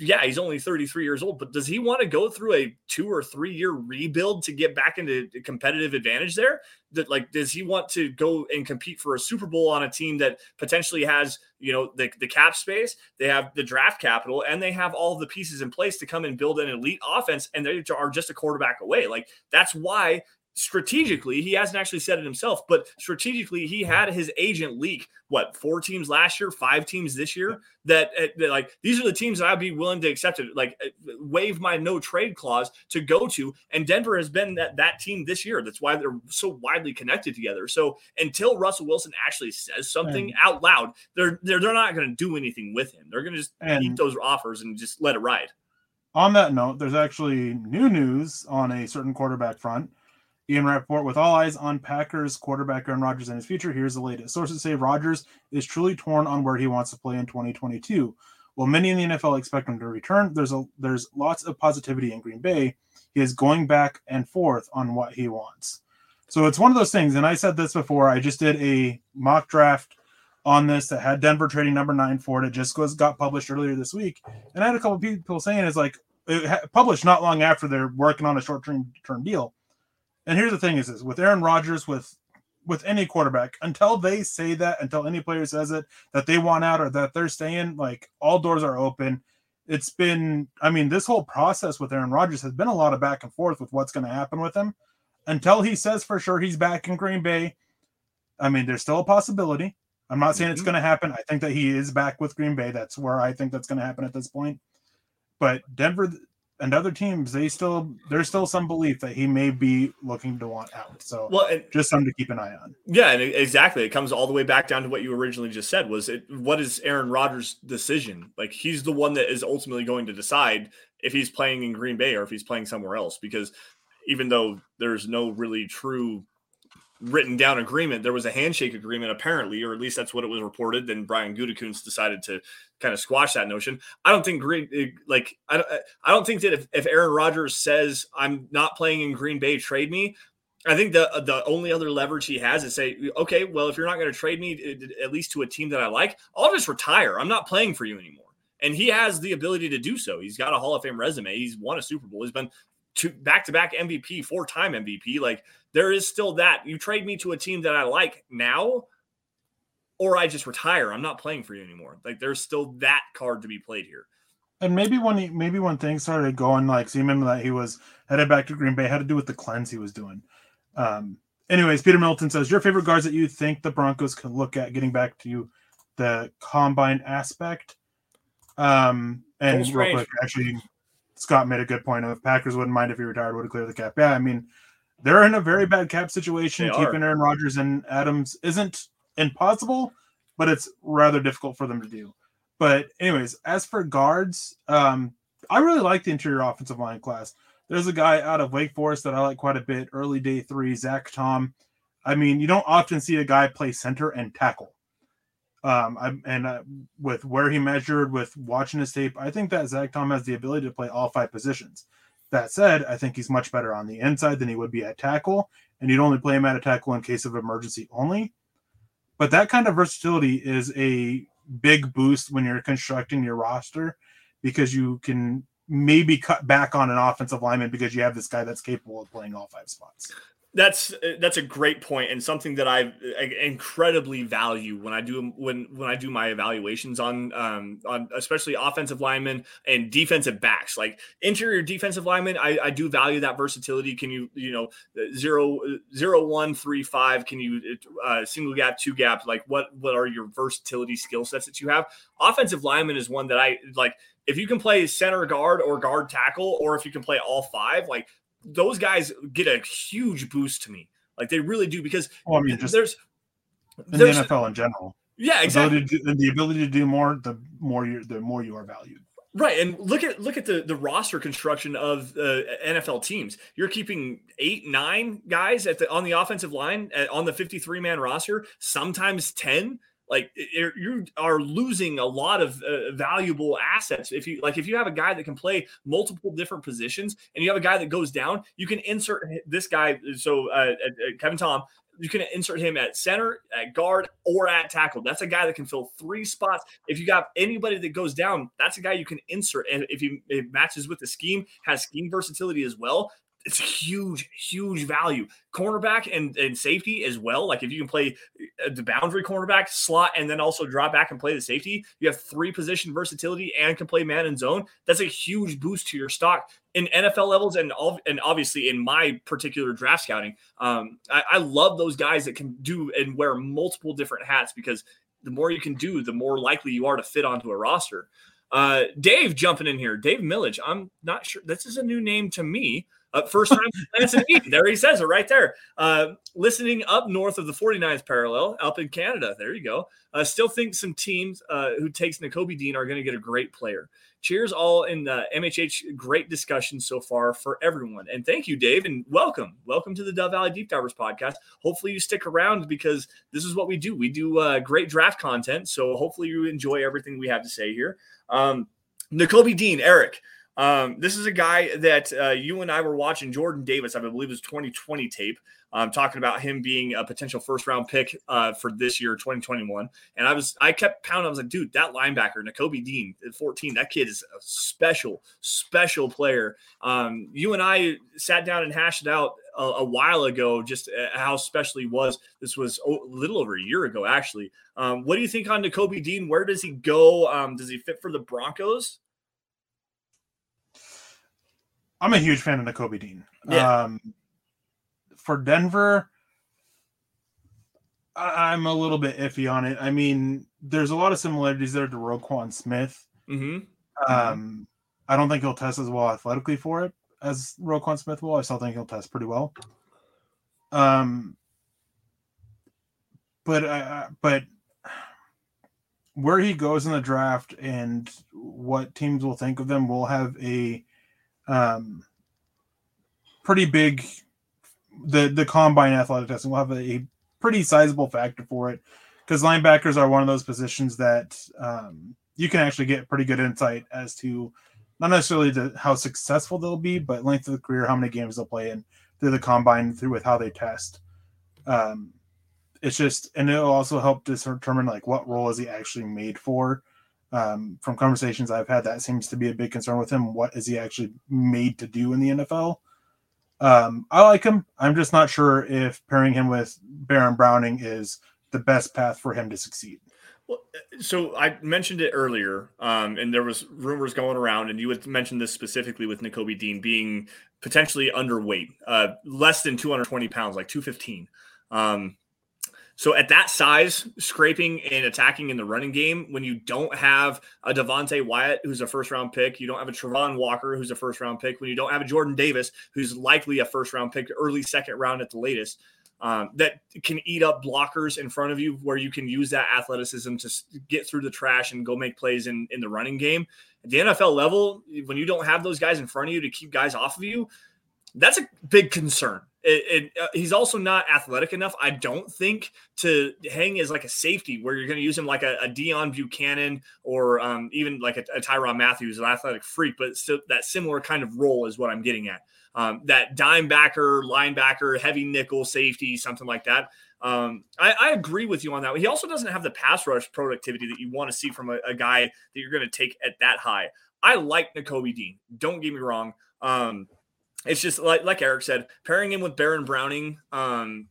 Yeah, he's only 33 years old, but does he want to go through a two or three year rebuild to get back into competitive advantage there? That like does he want to go and compete for a Super Bowl on a team that potentially has you know the, the cap space? They have the draft capital and they have all the pieces in place to come and build an elite offense and they are just a quarterback away. Like that's why strategically he hasn't actually said it himself but strategically he had his agent leak what four teams last year five teams this year? That, uh, that like these are the teams that i'd be willing to accept it like uh, waive my no trade clause to go to and denver has been that, that team this year. That's why they're so widely connected together. So until russell wilson actually says something And- out loud they're they're, they're not going to do anything with him. They're going to just And- eat those offers and just let it ride. On that note, there's actually new news on a certain quarterback front. Ian Rapoport, with all eyes on Packers quarterback Aaron Rodgers and his future, here's the latest. Sources say Rodgers is truly torn on where he wants to play in 2022. While many in the NFL expect him to return, there's a there's lots of positivity in Green Bay. He is going back and forth on what he wants. So it's one of those things, and I said this before. I just did a mock draft on this that had Denver trading number nine for it. It just was got published earlier this week, and I had a couple people saying it's like published not long after they're working on a short term term deal. And here's the thing: is this with Aaron Rodgers, with with any quarterback, until they say that, until any player says it that they want out or that they're staying, like all doors are open. It's been, I mean, this whole process with Aaron Rodgers has been a lot of back and forth with what's going to happen with him. Until he says for sure he's back in Green Bay, I mean, there's still a possibility. I'm not saying it's Mhm. going to happen. I think that he is back with Green Bay. That's where I think that's going to happen at this point. But Denver and other teams, they still there's still some belief that he may be looking to want out. So well and just something to keep an eye on. Yeah, and exactly. It comes all the way back down to what you originally just said. Was it what is Aaron Rodgers' decision? Like he's the one that is ultimately going to decide if he's playing in Green Bay or if he's playing somewhere else. Because even though there's no really true written down agreement, there was a handshake agreement apparently, or at least that's what it was reported. Then Brian Gutekunst decided to kind of squash that notion. I don't think Green eh, like I don't I don't think that if, if Aaron Rodgers says I'm not playing in Green Bay, trade me. I think the the only other leverage he has is say, okay, well, if you're not going to trade me at least to a team that I like, I'll just retire. I'm not playing for you anymore. And he has the ability to do so. He's got a Hall of Fame resume. He's won a Super Bowl. He's been two back to back MVP, four time MVP. Like there is still that. You trade me to a team that I like now, or I just retire. I'm not playing for you anymore. Like there's still that card to be played here. And maybe when he maybe when things started going like seeming that he was headed back to Green Bay had to do with the cleanse he was doing. Um, anyways, Peter Milton says your favorite guards that you think the Broncos could look at getting back to you, the combine aspect. Um, and real quick, actually, Scott made a good point of Packers wouldn't mind if he retired, would have cleared the cap. Yeah, I mean, they're in a very bad cap situation. They Keeping are. Aaron Rodgers and Adams isn't impossible, but it's rather difficult for them to do. But anyways, as for guards, um, I really like the interior offensive line class. There's a guy out of Wake Forest that I like quite a bit, early day three, Zach Tom. I mean, you don't often see a guy play center and tackle. Um, I, and uh, with where he measured, with watching his tape, I think that Zach Tom has the ability to play all five positions. That said, I think he's much better on the inside than he would be at tackle, and you'd only play him at a tackle in case of emergency only. But that kind of versatility is a big boost when you're constructing your roster because you can maybe cut back on an offensive lineman because you have this guy that's capable of playing all five spots. That's that's a great point and something that I incredibly value when I do when when I do my evaluations on um on especially offensive linemen and defensive backs. Like interior defensive linemen I, I do value that versatility. Can you you know zero zero one three five can you uh, single gap two gap? Like what what are your versatility skill sets that you have? Offensive lineman is one that I like if you can play center guard or guard tackle or if you can play all five like those guys get a huge boost to me. Like they really do because well, I mean, just there's in there's, the NFL in general. Yeah, exactly. The ability, to, the ability to do more, the more you the more you are valued. Right, and look at look at the the roster construction of uh, NFL teams. You're keeping eight, nine guys at the on the offensive line at, on the 53 man roster, sometimes ten like you are losing a lot of uh, valuable assets. If you like if you have a guy that can play multiple different positions and you have a guy that goes down you can insert this guy so uh, uh, kevin tom you can insert him at center at guard or at tackle. That's a guy that can fill three spots. If you got anybody that goes down that's a guy you can insert. And if he matches with the scheme has scheme versatility as well it's huge, huge value. Cornerback and, and safety as well. Like if you can play uh, the boundary cornerback slot and then also drop back and play the safety, you have three position versatility and can play man and zone. That's a huge boost to your stock in NFL levels and all, and obviously in my particular draft scouting. Um, I, I love those guys that can do and wear multiple different hats because the more you can do, the more likely you are to fit onto a roster. Uh, Dave jumping in here. Dave Millage. I'm not sure. This is a new name to me. Uh, first time glancing There he says it right there. Uh, listening up north of the 49th parallel, up in Canada. There you go. Uh, still think some teams uh, who takes Nakobe Dean are going to get a great player. Cheers all in the MHH. Great discussion so far for everyone. And thank you, Dave, and welcome. Welcome to the Dove Valley Deep Divers podcast. Hopefully you stick around because this is what we do. We do uh, great draft content. So hopefully you enjoy everything we have to say here. Um, Nakobe Dean, Eric. Um, this is a guy that uh, you and I were watching Jordan Davis, I believe was 2020 tape, um, talking about him being a potential first round pick uh, for this year, 2021. And I was, I kept pounding. I was like, dude, that linebacker, Nakobe Dean at 14, that kid is a special, special player. Um, you and I sat down and hashed it out a, a while ago, just uh, how special he was. This was a little over a year ago, actually. Um, what do you think on Nakobe Dean? Where does he go? Um, does he fit for the Broncos? I'm a huge fan of Nakobe Dean. Yeah. Um, for Denver, I- am a little bit iffy on it. I mean, there's a lot of similarities there to Roquan Smith. Mm-hmm. Um, I don't think he'll test as well athletically for it as Roquan Smith will. I still think he'll test pretty well. Um, but uh, but where he goes in the draft and what teams will think of them will have a um, pretty big. The the combine athletic testing will have a, a pretty sizable factor for it because linebackers are one of those positions that um, you can actually get pretty good insight as to not necessarily the, how successful they'll be, but length of the career, how many games they'll play in through the combine, through with how they test. Um, it's just, and it'll also help determine like what role is he actually made for. Um, from conversations I've had, that seems to be a big concern with him. What is he actually made to do in the NFL? Um, I like him. I'm just not sure if pairing him with Baron Browning is the best path for him to succeed. Well, so I mentioned it earlier, um, and there was rumors going around, and you had mentioned this specifically with Nakobe Dean being potentially underweight, uh, less than 220 pounds, like 215. Um, so at that size, scraping and attacking in the running game, when you don't have a Devonte Wyatt who's a first round pick, you don't have a Travon Walker who's a first round pick, when you don't have a Jordan Davis who's likely a first round pick, early second round at the latest, um, that can eat up blockers in front of you, where you can use that athleticism to get through the trash and go make plays in in the running game. At the NFL level, when you don't have those guys in front of you to keep guys off of you, that's a big concern. It, it, uh, he's also not athletic enough, I don't think, to hang as like a safety where you're going to use him like a, a Deone Bucannon or um, even like a, a Tyrann Mathieu, an athletic freak, but still that similar kind of role is what I'm getting at. Um, that dime backer, linebacker, heavy nickel safety, something like that. Um, I, I, agree with you on that. He also doesn't have the pass rush productivity that you want to see from a, a guy that you're going to take at that high. I like Nakobe Dean. Don't get me wrong. Um, it's just like like Eric said, pairing him with Baron Browning, um,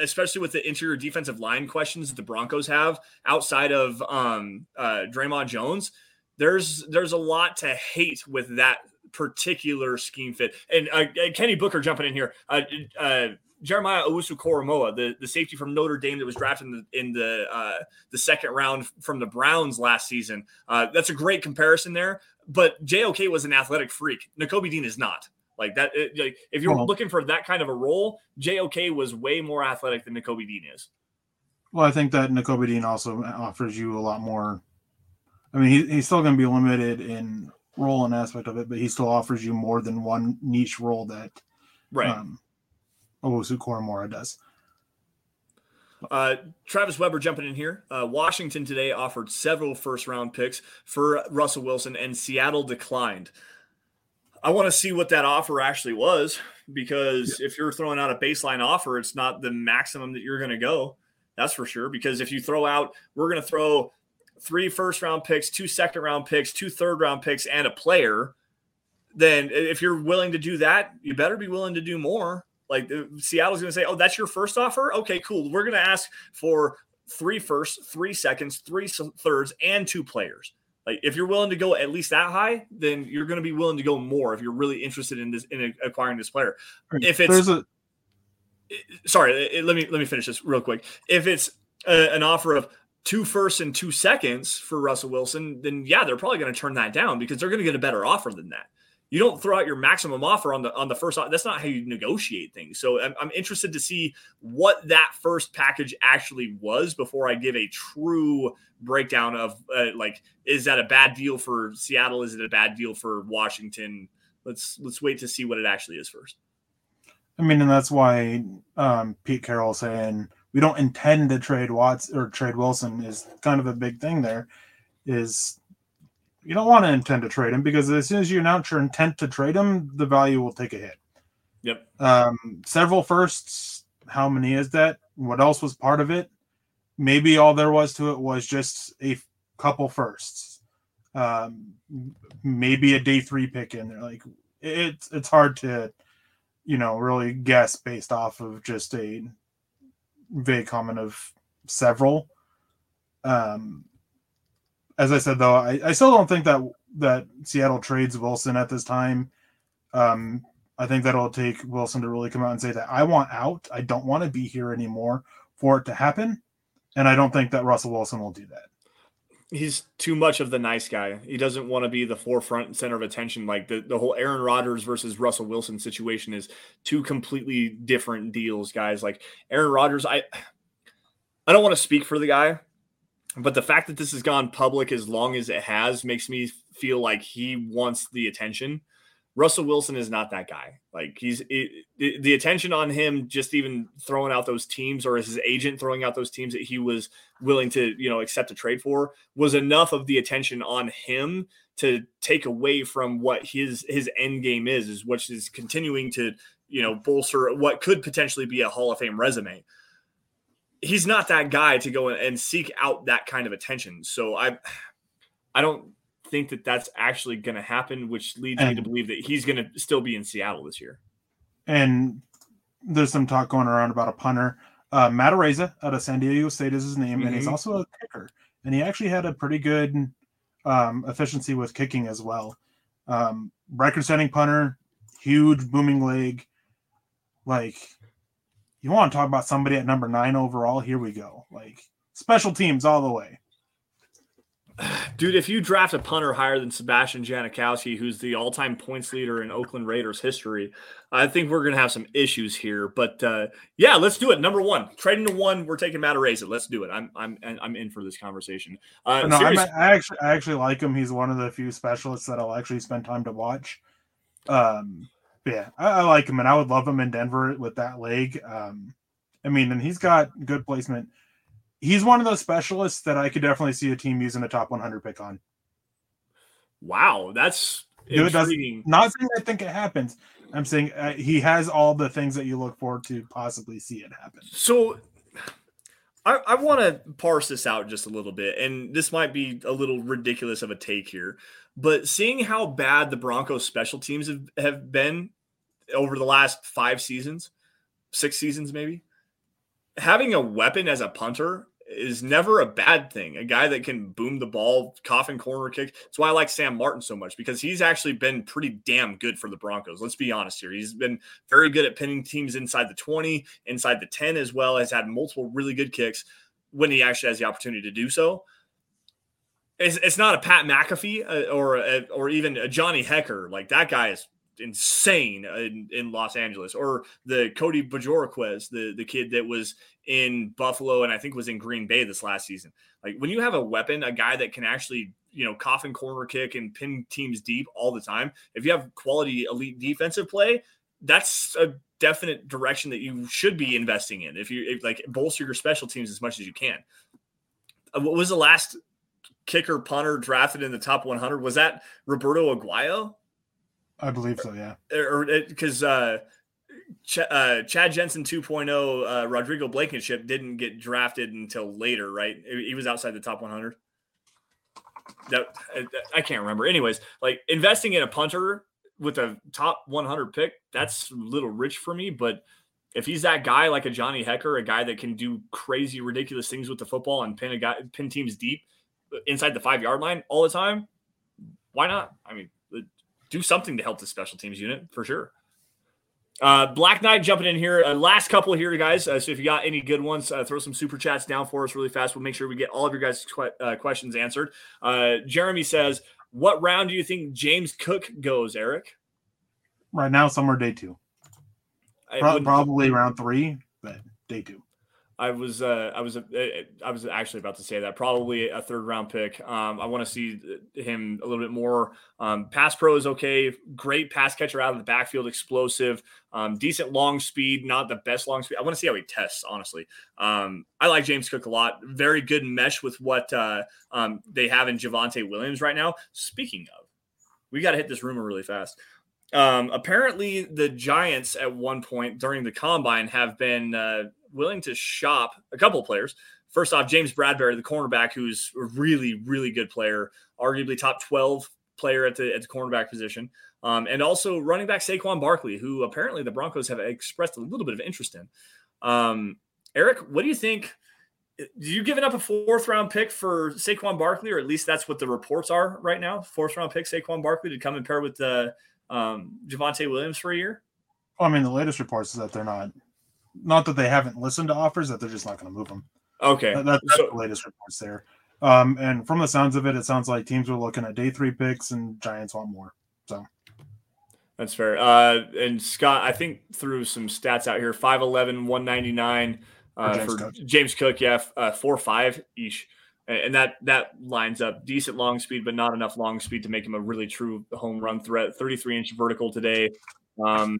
especially with the interior defensive line questions that the Broncos have outside of um, uh, Dre'Mont Jones. There's there's a lot to hate with that particular scheme fit. And uh, Kenny Booker jumping in here. Uh, uh, Jeremiah Owusu Koramoah, the, the safety from Notre Dame that was drafted in the in the, uh, the second round from the Browns last season. Uh, that's a great comparison there. But JOK was an athletic freak. Nakobe Dean is not. Like that, it, like if you're well, looking for that kind of a role, JOK was way more athletic than Nakobe Dean is. Well, I think that Nakobe Dean also offers you a lot more. I mean, he, he's still going to be limited in role and aspect of it, but he still offers you more than one niche role that right. Um, Owusu Koramoah does. Uh, Travis Weber jumping in here. Uh, Washington today offered several first round picks for Russell Wilson, and Seattle declined. I want to see what that offer actually was because yeah. if you're throwing out a baseline offer, it's not the maximum that you're going to go. That's for sure. Because if you throw out, we're going to throw three first round picks, two second round picks, two third round picks, and a player, then if you're willing to do that, you better be willing to do more. Like Seattle's going to say, "Oh, that's your first offer? Okay, cool. We're going to ask for three firsts, three seconds, three thirds, and two players." Like if you're willing to go at least that high, then you're going to be willing to go more if you're really interested in this in acquiring this player. If it's a, sorry, let me let me finish this real quick. If it's a, an offer of two firsts and two seconds for Russell Wilson, then yeah, they're probably going to turn that down because they're going to get a better offer than that you don't throw out your maximum offer on the on the first that's not how you negotiate things. So i'm, I'm interested to see what that first package actually was before i give a true breakdown of uh, like is that a bad deal for seattle? Is it a bad deal for washington? Let's let's wait to see what it actually is first. I mean and that's why um, pete carroll saying we don't intend to trade watts or trade wilson is kind of a big thing there is you don't want to intend to trade him because as soon as you announce your intent to trade him, the value will take a hit. Yep. Um, several firsts. How many is that? What else was part of it? Maybe all there was to it was just a couple firsts. Um, maybe a day three pick in there. Like it's it's hard to, you know, really guess based off of just a vague comment of several. Um, as I said though, I, I still don't think that that Seattle trades Wilson at this time. Um, I think that'll take Wilson to really come out and say that I want out. I don't want to be here anymore for it to happen. And I don't think that Russell Wilson will do that. He's too much of the nice guy. He doesn't want to be the forefront and center of attention. Like the, the whole Aaron Rodgers versus Russell Wilson situation is two completely different deals, guys. Like Aaron Rodgers, I I don't want to speak for the guy but the fact that this has gone public as long as it has makes me feel like he wants the attention. Russell Wilson is not that guy. Like he's it, the attention on him, just even throwing out those teams, or his agent throwing out those teams that he was willing to, you know, accept a trade for, was enough of the attention on him to take away from what his his end game is, is which is continuing to you know bolster what could potentially be a Hall of Fame resume. He's not that guy to go and seek out that kind of attention. So I, I don't think that that's actually going to happen, which leads and, me to believe that he's going to still be in Seattle this year. And there's some talk going around about a punter. Uh, Matt Araiza out of San Diego State is his name, mm-hmm. and he's mm-hmm. also a kicker. And he actually had a pretty good um, efficiency with kicking as well. Um, record-setting punter, huge booming leg. Like, you want to talk about somebody at number nine overall? Here we go. Like special teams all the way. Dude, if you draft a punter higher than Sebastian Janikowski, who's the all-time points leader in Oakland Raiders history, I think we're going to have some issues here. But uh, yeah, let's do it. Number one, trading to one, we're taking Matt Araiza. Let's do it. I'm I'm I'm in for this conversation. Uh, no, I actually I actually like him. He's one of the few specialists that I'll actually spend time to watch. Um, yeah, I, I like him, and I would love him in Denver with that leg. Um, I mean, and he's got good placement he's one of those specialists that I could definitely see a team using a top 100 pick on. Wow, that's intriguing. Not saying I think it happens. I'm saying uh, he has all the things that you look forward to possibly see it happen. So I, I want to parse this out just a little bit, and this might be a little ridiculous of a take here, but seeing how bad the Broncos special teams have, have been over the last five seasons, six seasons maybe, having a weapon as a punter is never a bad thing. A guy that can boom the ball, coffin corner kick. That's why I like Sam Martin so much because he's actually been pretty damn good for the Broncos. Let's be honest here. He's been very good at pinning teams inside the 20, inside the 10 as well, has had multiple really good kicks when he actually has the opportunity to do so. It's, it's not a Pat McAfee uh, or a, or even a Johnny Hekker. Like that guy is insane in, in Los Angeles, or the Cody Bojorquez, the the kid that was in Buffalo and I think was in Green Bay this last season. Like when you have a weapon, a guy that can actually you know coffin corner kick and pin teams deep all the time. If you have quality elite defensive play, that's a definite direction that you should be investing in. If you if, like bolster your special teams as much as you can. Uh, what was the last kicker punter drafted in the top 100? Was that Roberto Aguayo? I believe so, yeah. Or because uh, Ch- uh, Chad Jensen 2.0, uh, Rodrigo Blankenship didn't get drafted until later, right? He was outside the top 100. That I can't remember. Anyways, like investing in a punter with a top 100 pick, that's a little rich for me. But if he's that guy like a Johnny Hekker, a guy that can do crazy, ridiculous things with the football and pin a guy, pin teams deep inside the five yard line all the time, why not? I mean, do something to help the special teams unit for sure. Uh, Black Knight jumping in here. Uh, last couple here, guys. Uh, so if you got any good ones, uh, throw some super chats down for us really fast. We'll make sure we get all of your guys' que- uh, questions answered. Uh, Jeremy says, "What round do you think James Cook goes, Eric?" Right now, somewhere day two. Pro- probably round three, but day two. I was uh, I was uh, I was actually about to say that probably a third round pick. Um, I want to see him a little bit more. Um, pass pro is okay. Great pass catcher out of the backfield, explosive, um, decent long speed. Not the best long speed. I want to see how he tests. Honestly, um, I like James Cook a lot. Very good mesh with what uh, um, they have in Javonte Williams right now. Speaking of, we got to hit this rumor really fast. Um, apparently, the Giants at one point during the combine have been uh, willing to shop a couple players. First off, James Bradberry, the cornerback, who's a really, really good player, arguably top 12 player at the, at the cornerback position. Um, and also running back Saquon Barkley, who apparently the Broncos have expressed a little bit of interest in. Um, Eric, what do you think? Do you giving up a fourth round pick for Saquon Barkley, or at least that's what the reports are right now? Fourth round pick Saquon Barkley to come and pair with the uh, um, Javonte Williams for a year. Well, I mean, the latest reports is that they're not not that they haven't listened to offers, that they're just not going to move them. Okay, that, that's so, the latest reports there. Um, and from the sounds of it, it sounds like teams are looking at day three picks, and Giants want more. So that's fair. Uh, and Scott, I think threw some stats out here: 5'11", 199 uh, James for Cook. James Cook. Yeah, uh, four five each, and that that lines up decent long speed, but not enough long speed to make him a really true home run threat. Thirty three inch vertical today. Um,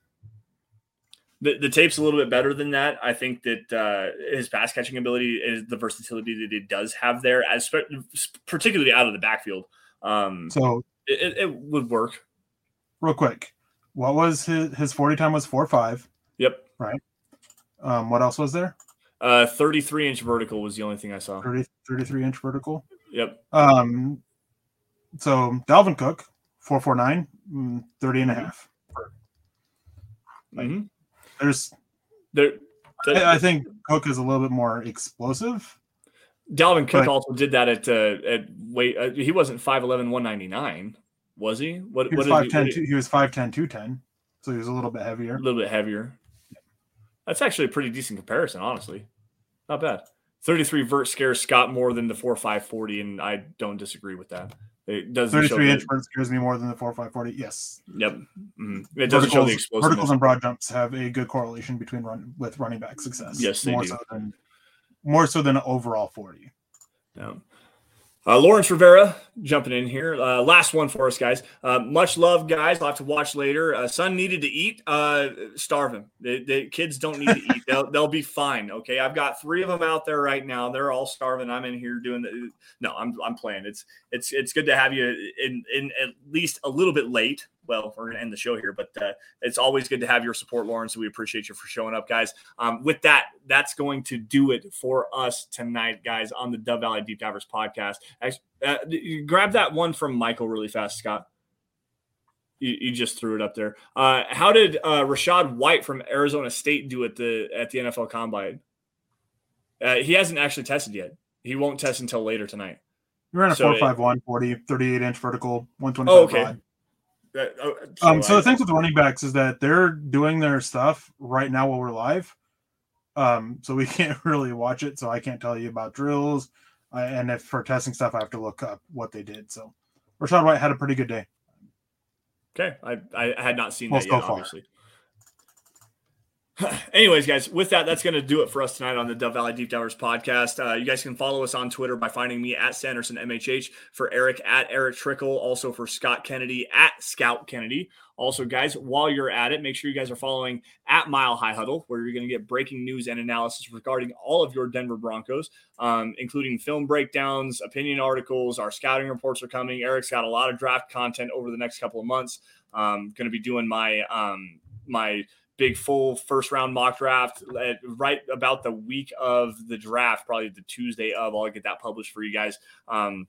the, the tape's a little bit better than that. I think that uh, his pass catching ability is the versatility that he does have there, as particularly out of the backfield. Um, so It, it, it would work. Real quick, what was his his forty time was four five. Yep. Right. Um, what else was there? Uh, 33 inch vertical was the only thing I saw. 30, 33 inch vertical. Yep. Um, so Dalvin Cook, 449, mm, 30 and a half. Mhm. There's, There, the- I I think Cook is a little bit more explosive. Dalvin Cook but- also did that at uh, at weight. Uh, he wasn't 5'11", 199, was he? What, He was what 5'10, he, two- he was 5'10, 210. So he was a little bit heavier. a little bit heavier. That's actually a pretty decent comparison, honestly. Not bad. 33 vert scares Scott more than the 4.540, and I don't disagree with that. It doesn't 33 the, inch vert scares me more than the 4540. Yes. Yep. Mhm. It doesn't show the Verticals, explosiveness. verticals and broad jumps have a good correlation between run with running back success. Yes, they more do. so than more so than overall 40. Yeah. Uh, Lawrence Rivera jumping in here. Uh, last one for us, guys. Uh, much love, guys. I'll have to watch later. Uh, son needed to eat. Uh, starve him. The, the kids don't need to eat. They'll, they'll be fine. Okay. I've got three of them out there right now. They're all starving. I'm in here doing the. No, I'm, I'm playing. It's it's it's good to have you in, in at least a little bit late. Well, we're going to end the show here, but uh, it's always good to have your support, Lawrence. So we appreciate you for showing up, guys. Um, with that, that's going to do it for us tonight, guys, on the Dove Valley Deep Divers podcast. Actually, uh, grab that one from Michael really fast, Scott. You, you just threw it up there. Uh, how did uh, Rachaad White from Arizona State do at the at the NFL Combine? Uh, he hasn't actually tested yet. He won't test until later tonight. You ran a So it- 451, 40, 38 inch vertical, 125 Oh, okay. Broad. Uh, oh, Um, so I- the things with the running backs is that they're doing their stuff right now while we're live. Um, so we can't really watch it. So I can't tell you about drills. I, and if for testing stuff, I have to look up what they did. So Rachaad White had a pretty good day. Okay, I, I had not seen Well, that so yet, far. obviously. Anyways, guys, with that, that's going to do it for us tonight on the Dove Valley Deep Divers podcast. Uh, you guys can follow us on Twitter by finding me at Sanderson MHH, for Erick at Erick Trickel, also for Scott Kennedy at Scout Kennedy. Also, guys, while you're at it, make sure you guys are following at Mile High Huddle, where you're going to get breaking news and analysis regarding all of your Denver Broncos, um, including film breakdowns, opinion articles. Our scouting reports are coming. Erick's got a lot of draft content over the next couple of months. Um, going to be doing my um, my big full first round mock draft right about the week of the draft, probably the Tuesday of. I'll get that published for you guys. Um,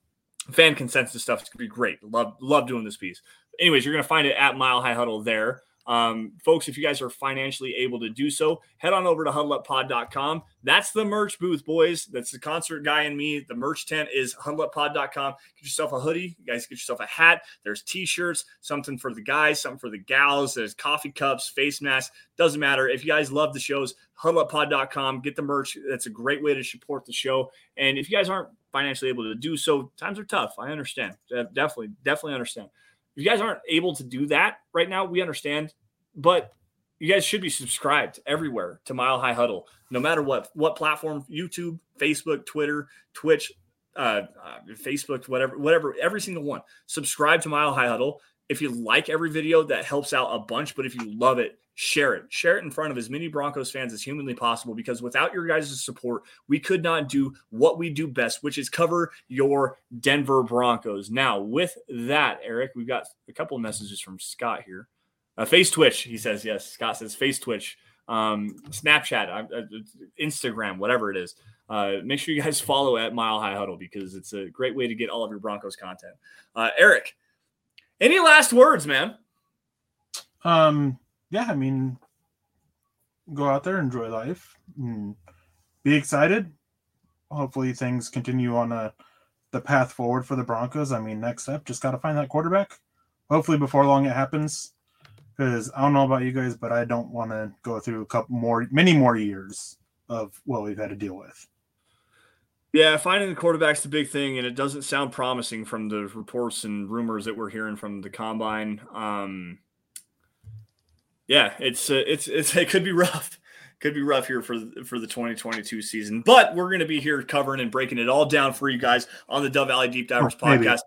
fan consensus stuff is gonna be great. Love love doing this piece. Anyways, you're gonna find it at Mile High Huddle there. Um, folks, if you guys are financially able to do so, head on over to huddleuppod.com. That's the merch booth, boys. That's the concert guy and me. The merch tent is huddleuppod.com. Get yourself a hoodie. You guys get yourself a hat. There's t-shirts, something for the guys, something for the gals. There's coffee cups, face masks. Doesn't matter. If you guys love the shows, huddleuppod.com. Get the merch. That's a great way to support the show. And if you guys aren't financially able to do so, times are tough. I understand. Definitely, definitely understand. You guys aren't able to do that right now, we understand. But you guys should be subscribed everywhere to Mile High Huddle, no matter what what platform, YouTube, Facebook, Twitter, Twitch, uh, uh, Facebook, whatever, whatever, every single one. Subscribe to Mile High Huddle. If you like every video, that helps out a bunch. But if you love it, share it. Share it in front of as many Broncos fans as humanly possible. Because without your guys' support, we could not do what we do best, which is cover your Denver Broncos. Now, with that, Erick, we've got a couple messages from Scott here. Uh, face Twitch, he says. Yes, Scott says face Twitch, um, Snapchat, uh, Instagram, whatever it is. Uh, make sure you guys follow at Mile High Huddle because it's a great way to get all of your Broncos content. Uh, Erick, any last words, man? Um, yeah, I mean, go out there, enjoy life, be excited. Hopefully, things continue on a the path forward for the Broncos. I mean, next step, just got to find that quarterback. Hopefully, before long, it happens. Because I don't know about you guys, but I don't want to go through a couple more, many more years of what we've had to deal with. Yeah, finding the quarterback's the big thing, and it doesn't sound promising from the reports and rumors that we're hearing from the combine. Um, yeah, it's uh, it's it's it could be rough, could be rough here for for the 2022 season. But we're going to be here covering and breaking it all down for you guys on the Dove Valley Deep Divers Oh, podcast.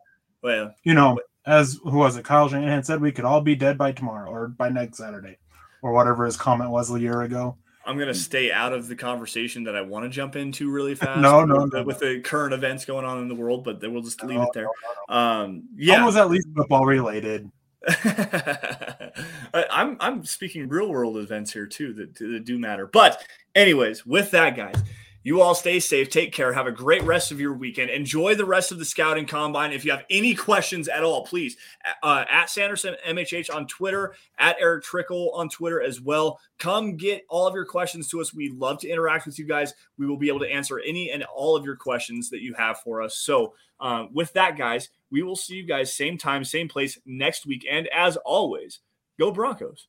Well, You know, as who was it? Kyle Shanahan said we could all be dead by tomorrow or by next Saturday, or whatever his comment was a year ago. I'm gonna stay out of the conversation that I want to jump into really fast. No, no, with, no, with the current events going on in the world, but then we'll just leave No, it there. no, Um, Yeah. yeah, was at least football related. I'm I'm speaking real world events here too that, that do matter. But anyways, with that, guys, you all stay safe, take care, have a great rest of your weekend. Enjoy the rest of the scouting combine. If you have any questions at all, please uh, at Sanderson MHH on Twitter, at Erick Trickel on Twitter as well. Come get all of your questions to us. We love to interact with you guys. We will be able to answer any and all of your questions that you have for us. So, uh, with that, guys, we will see you guys same time, same place next week. And as always, go Broncos.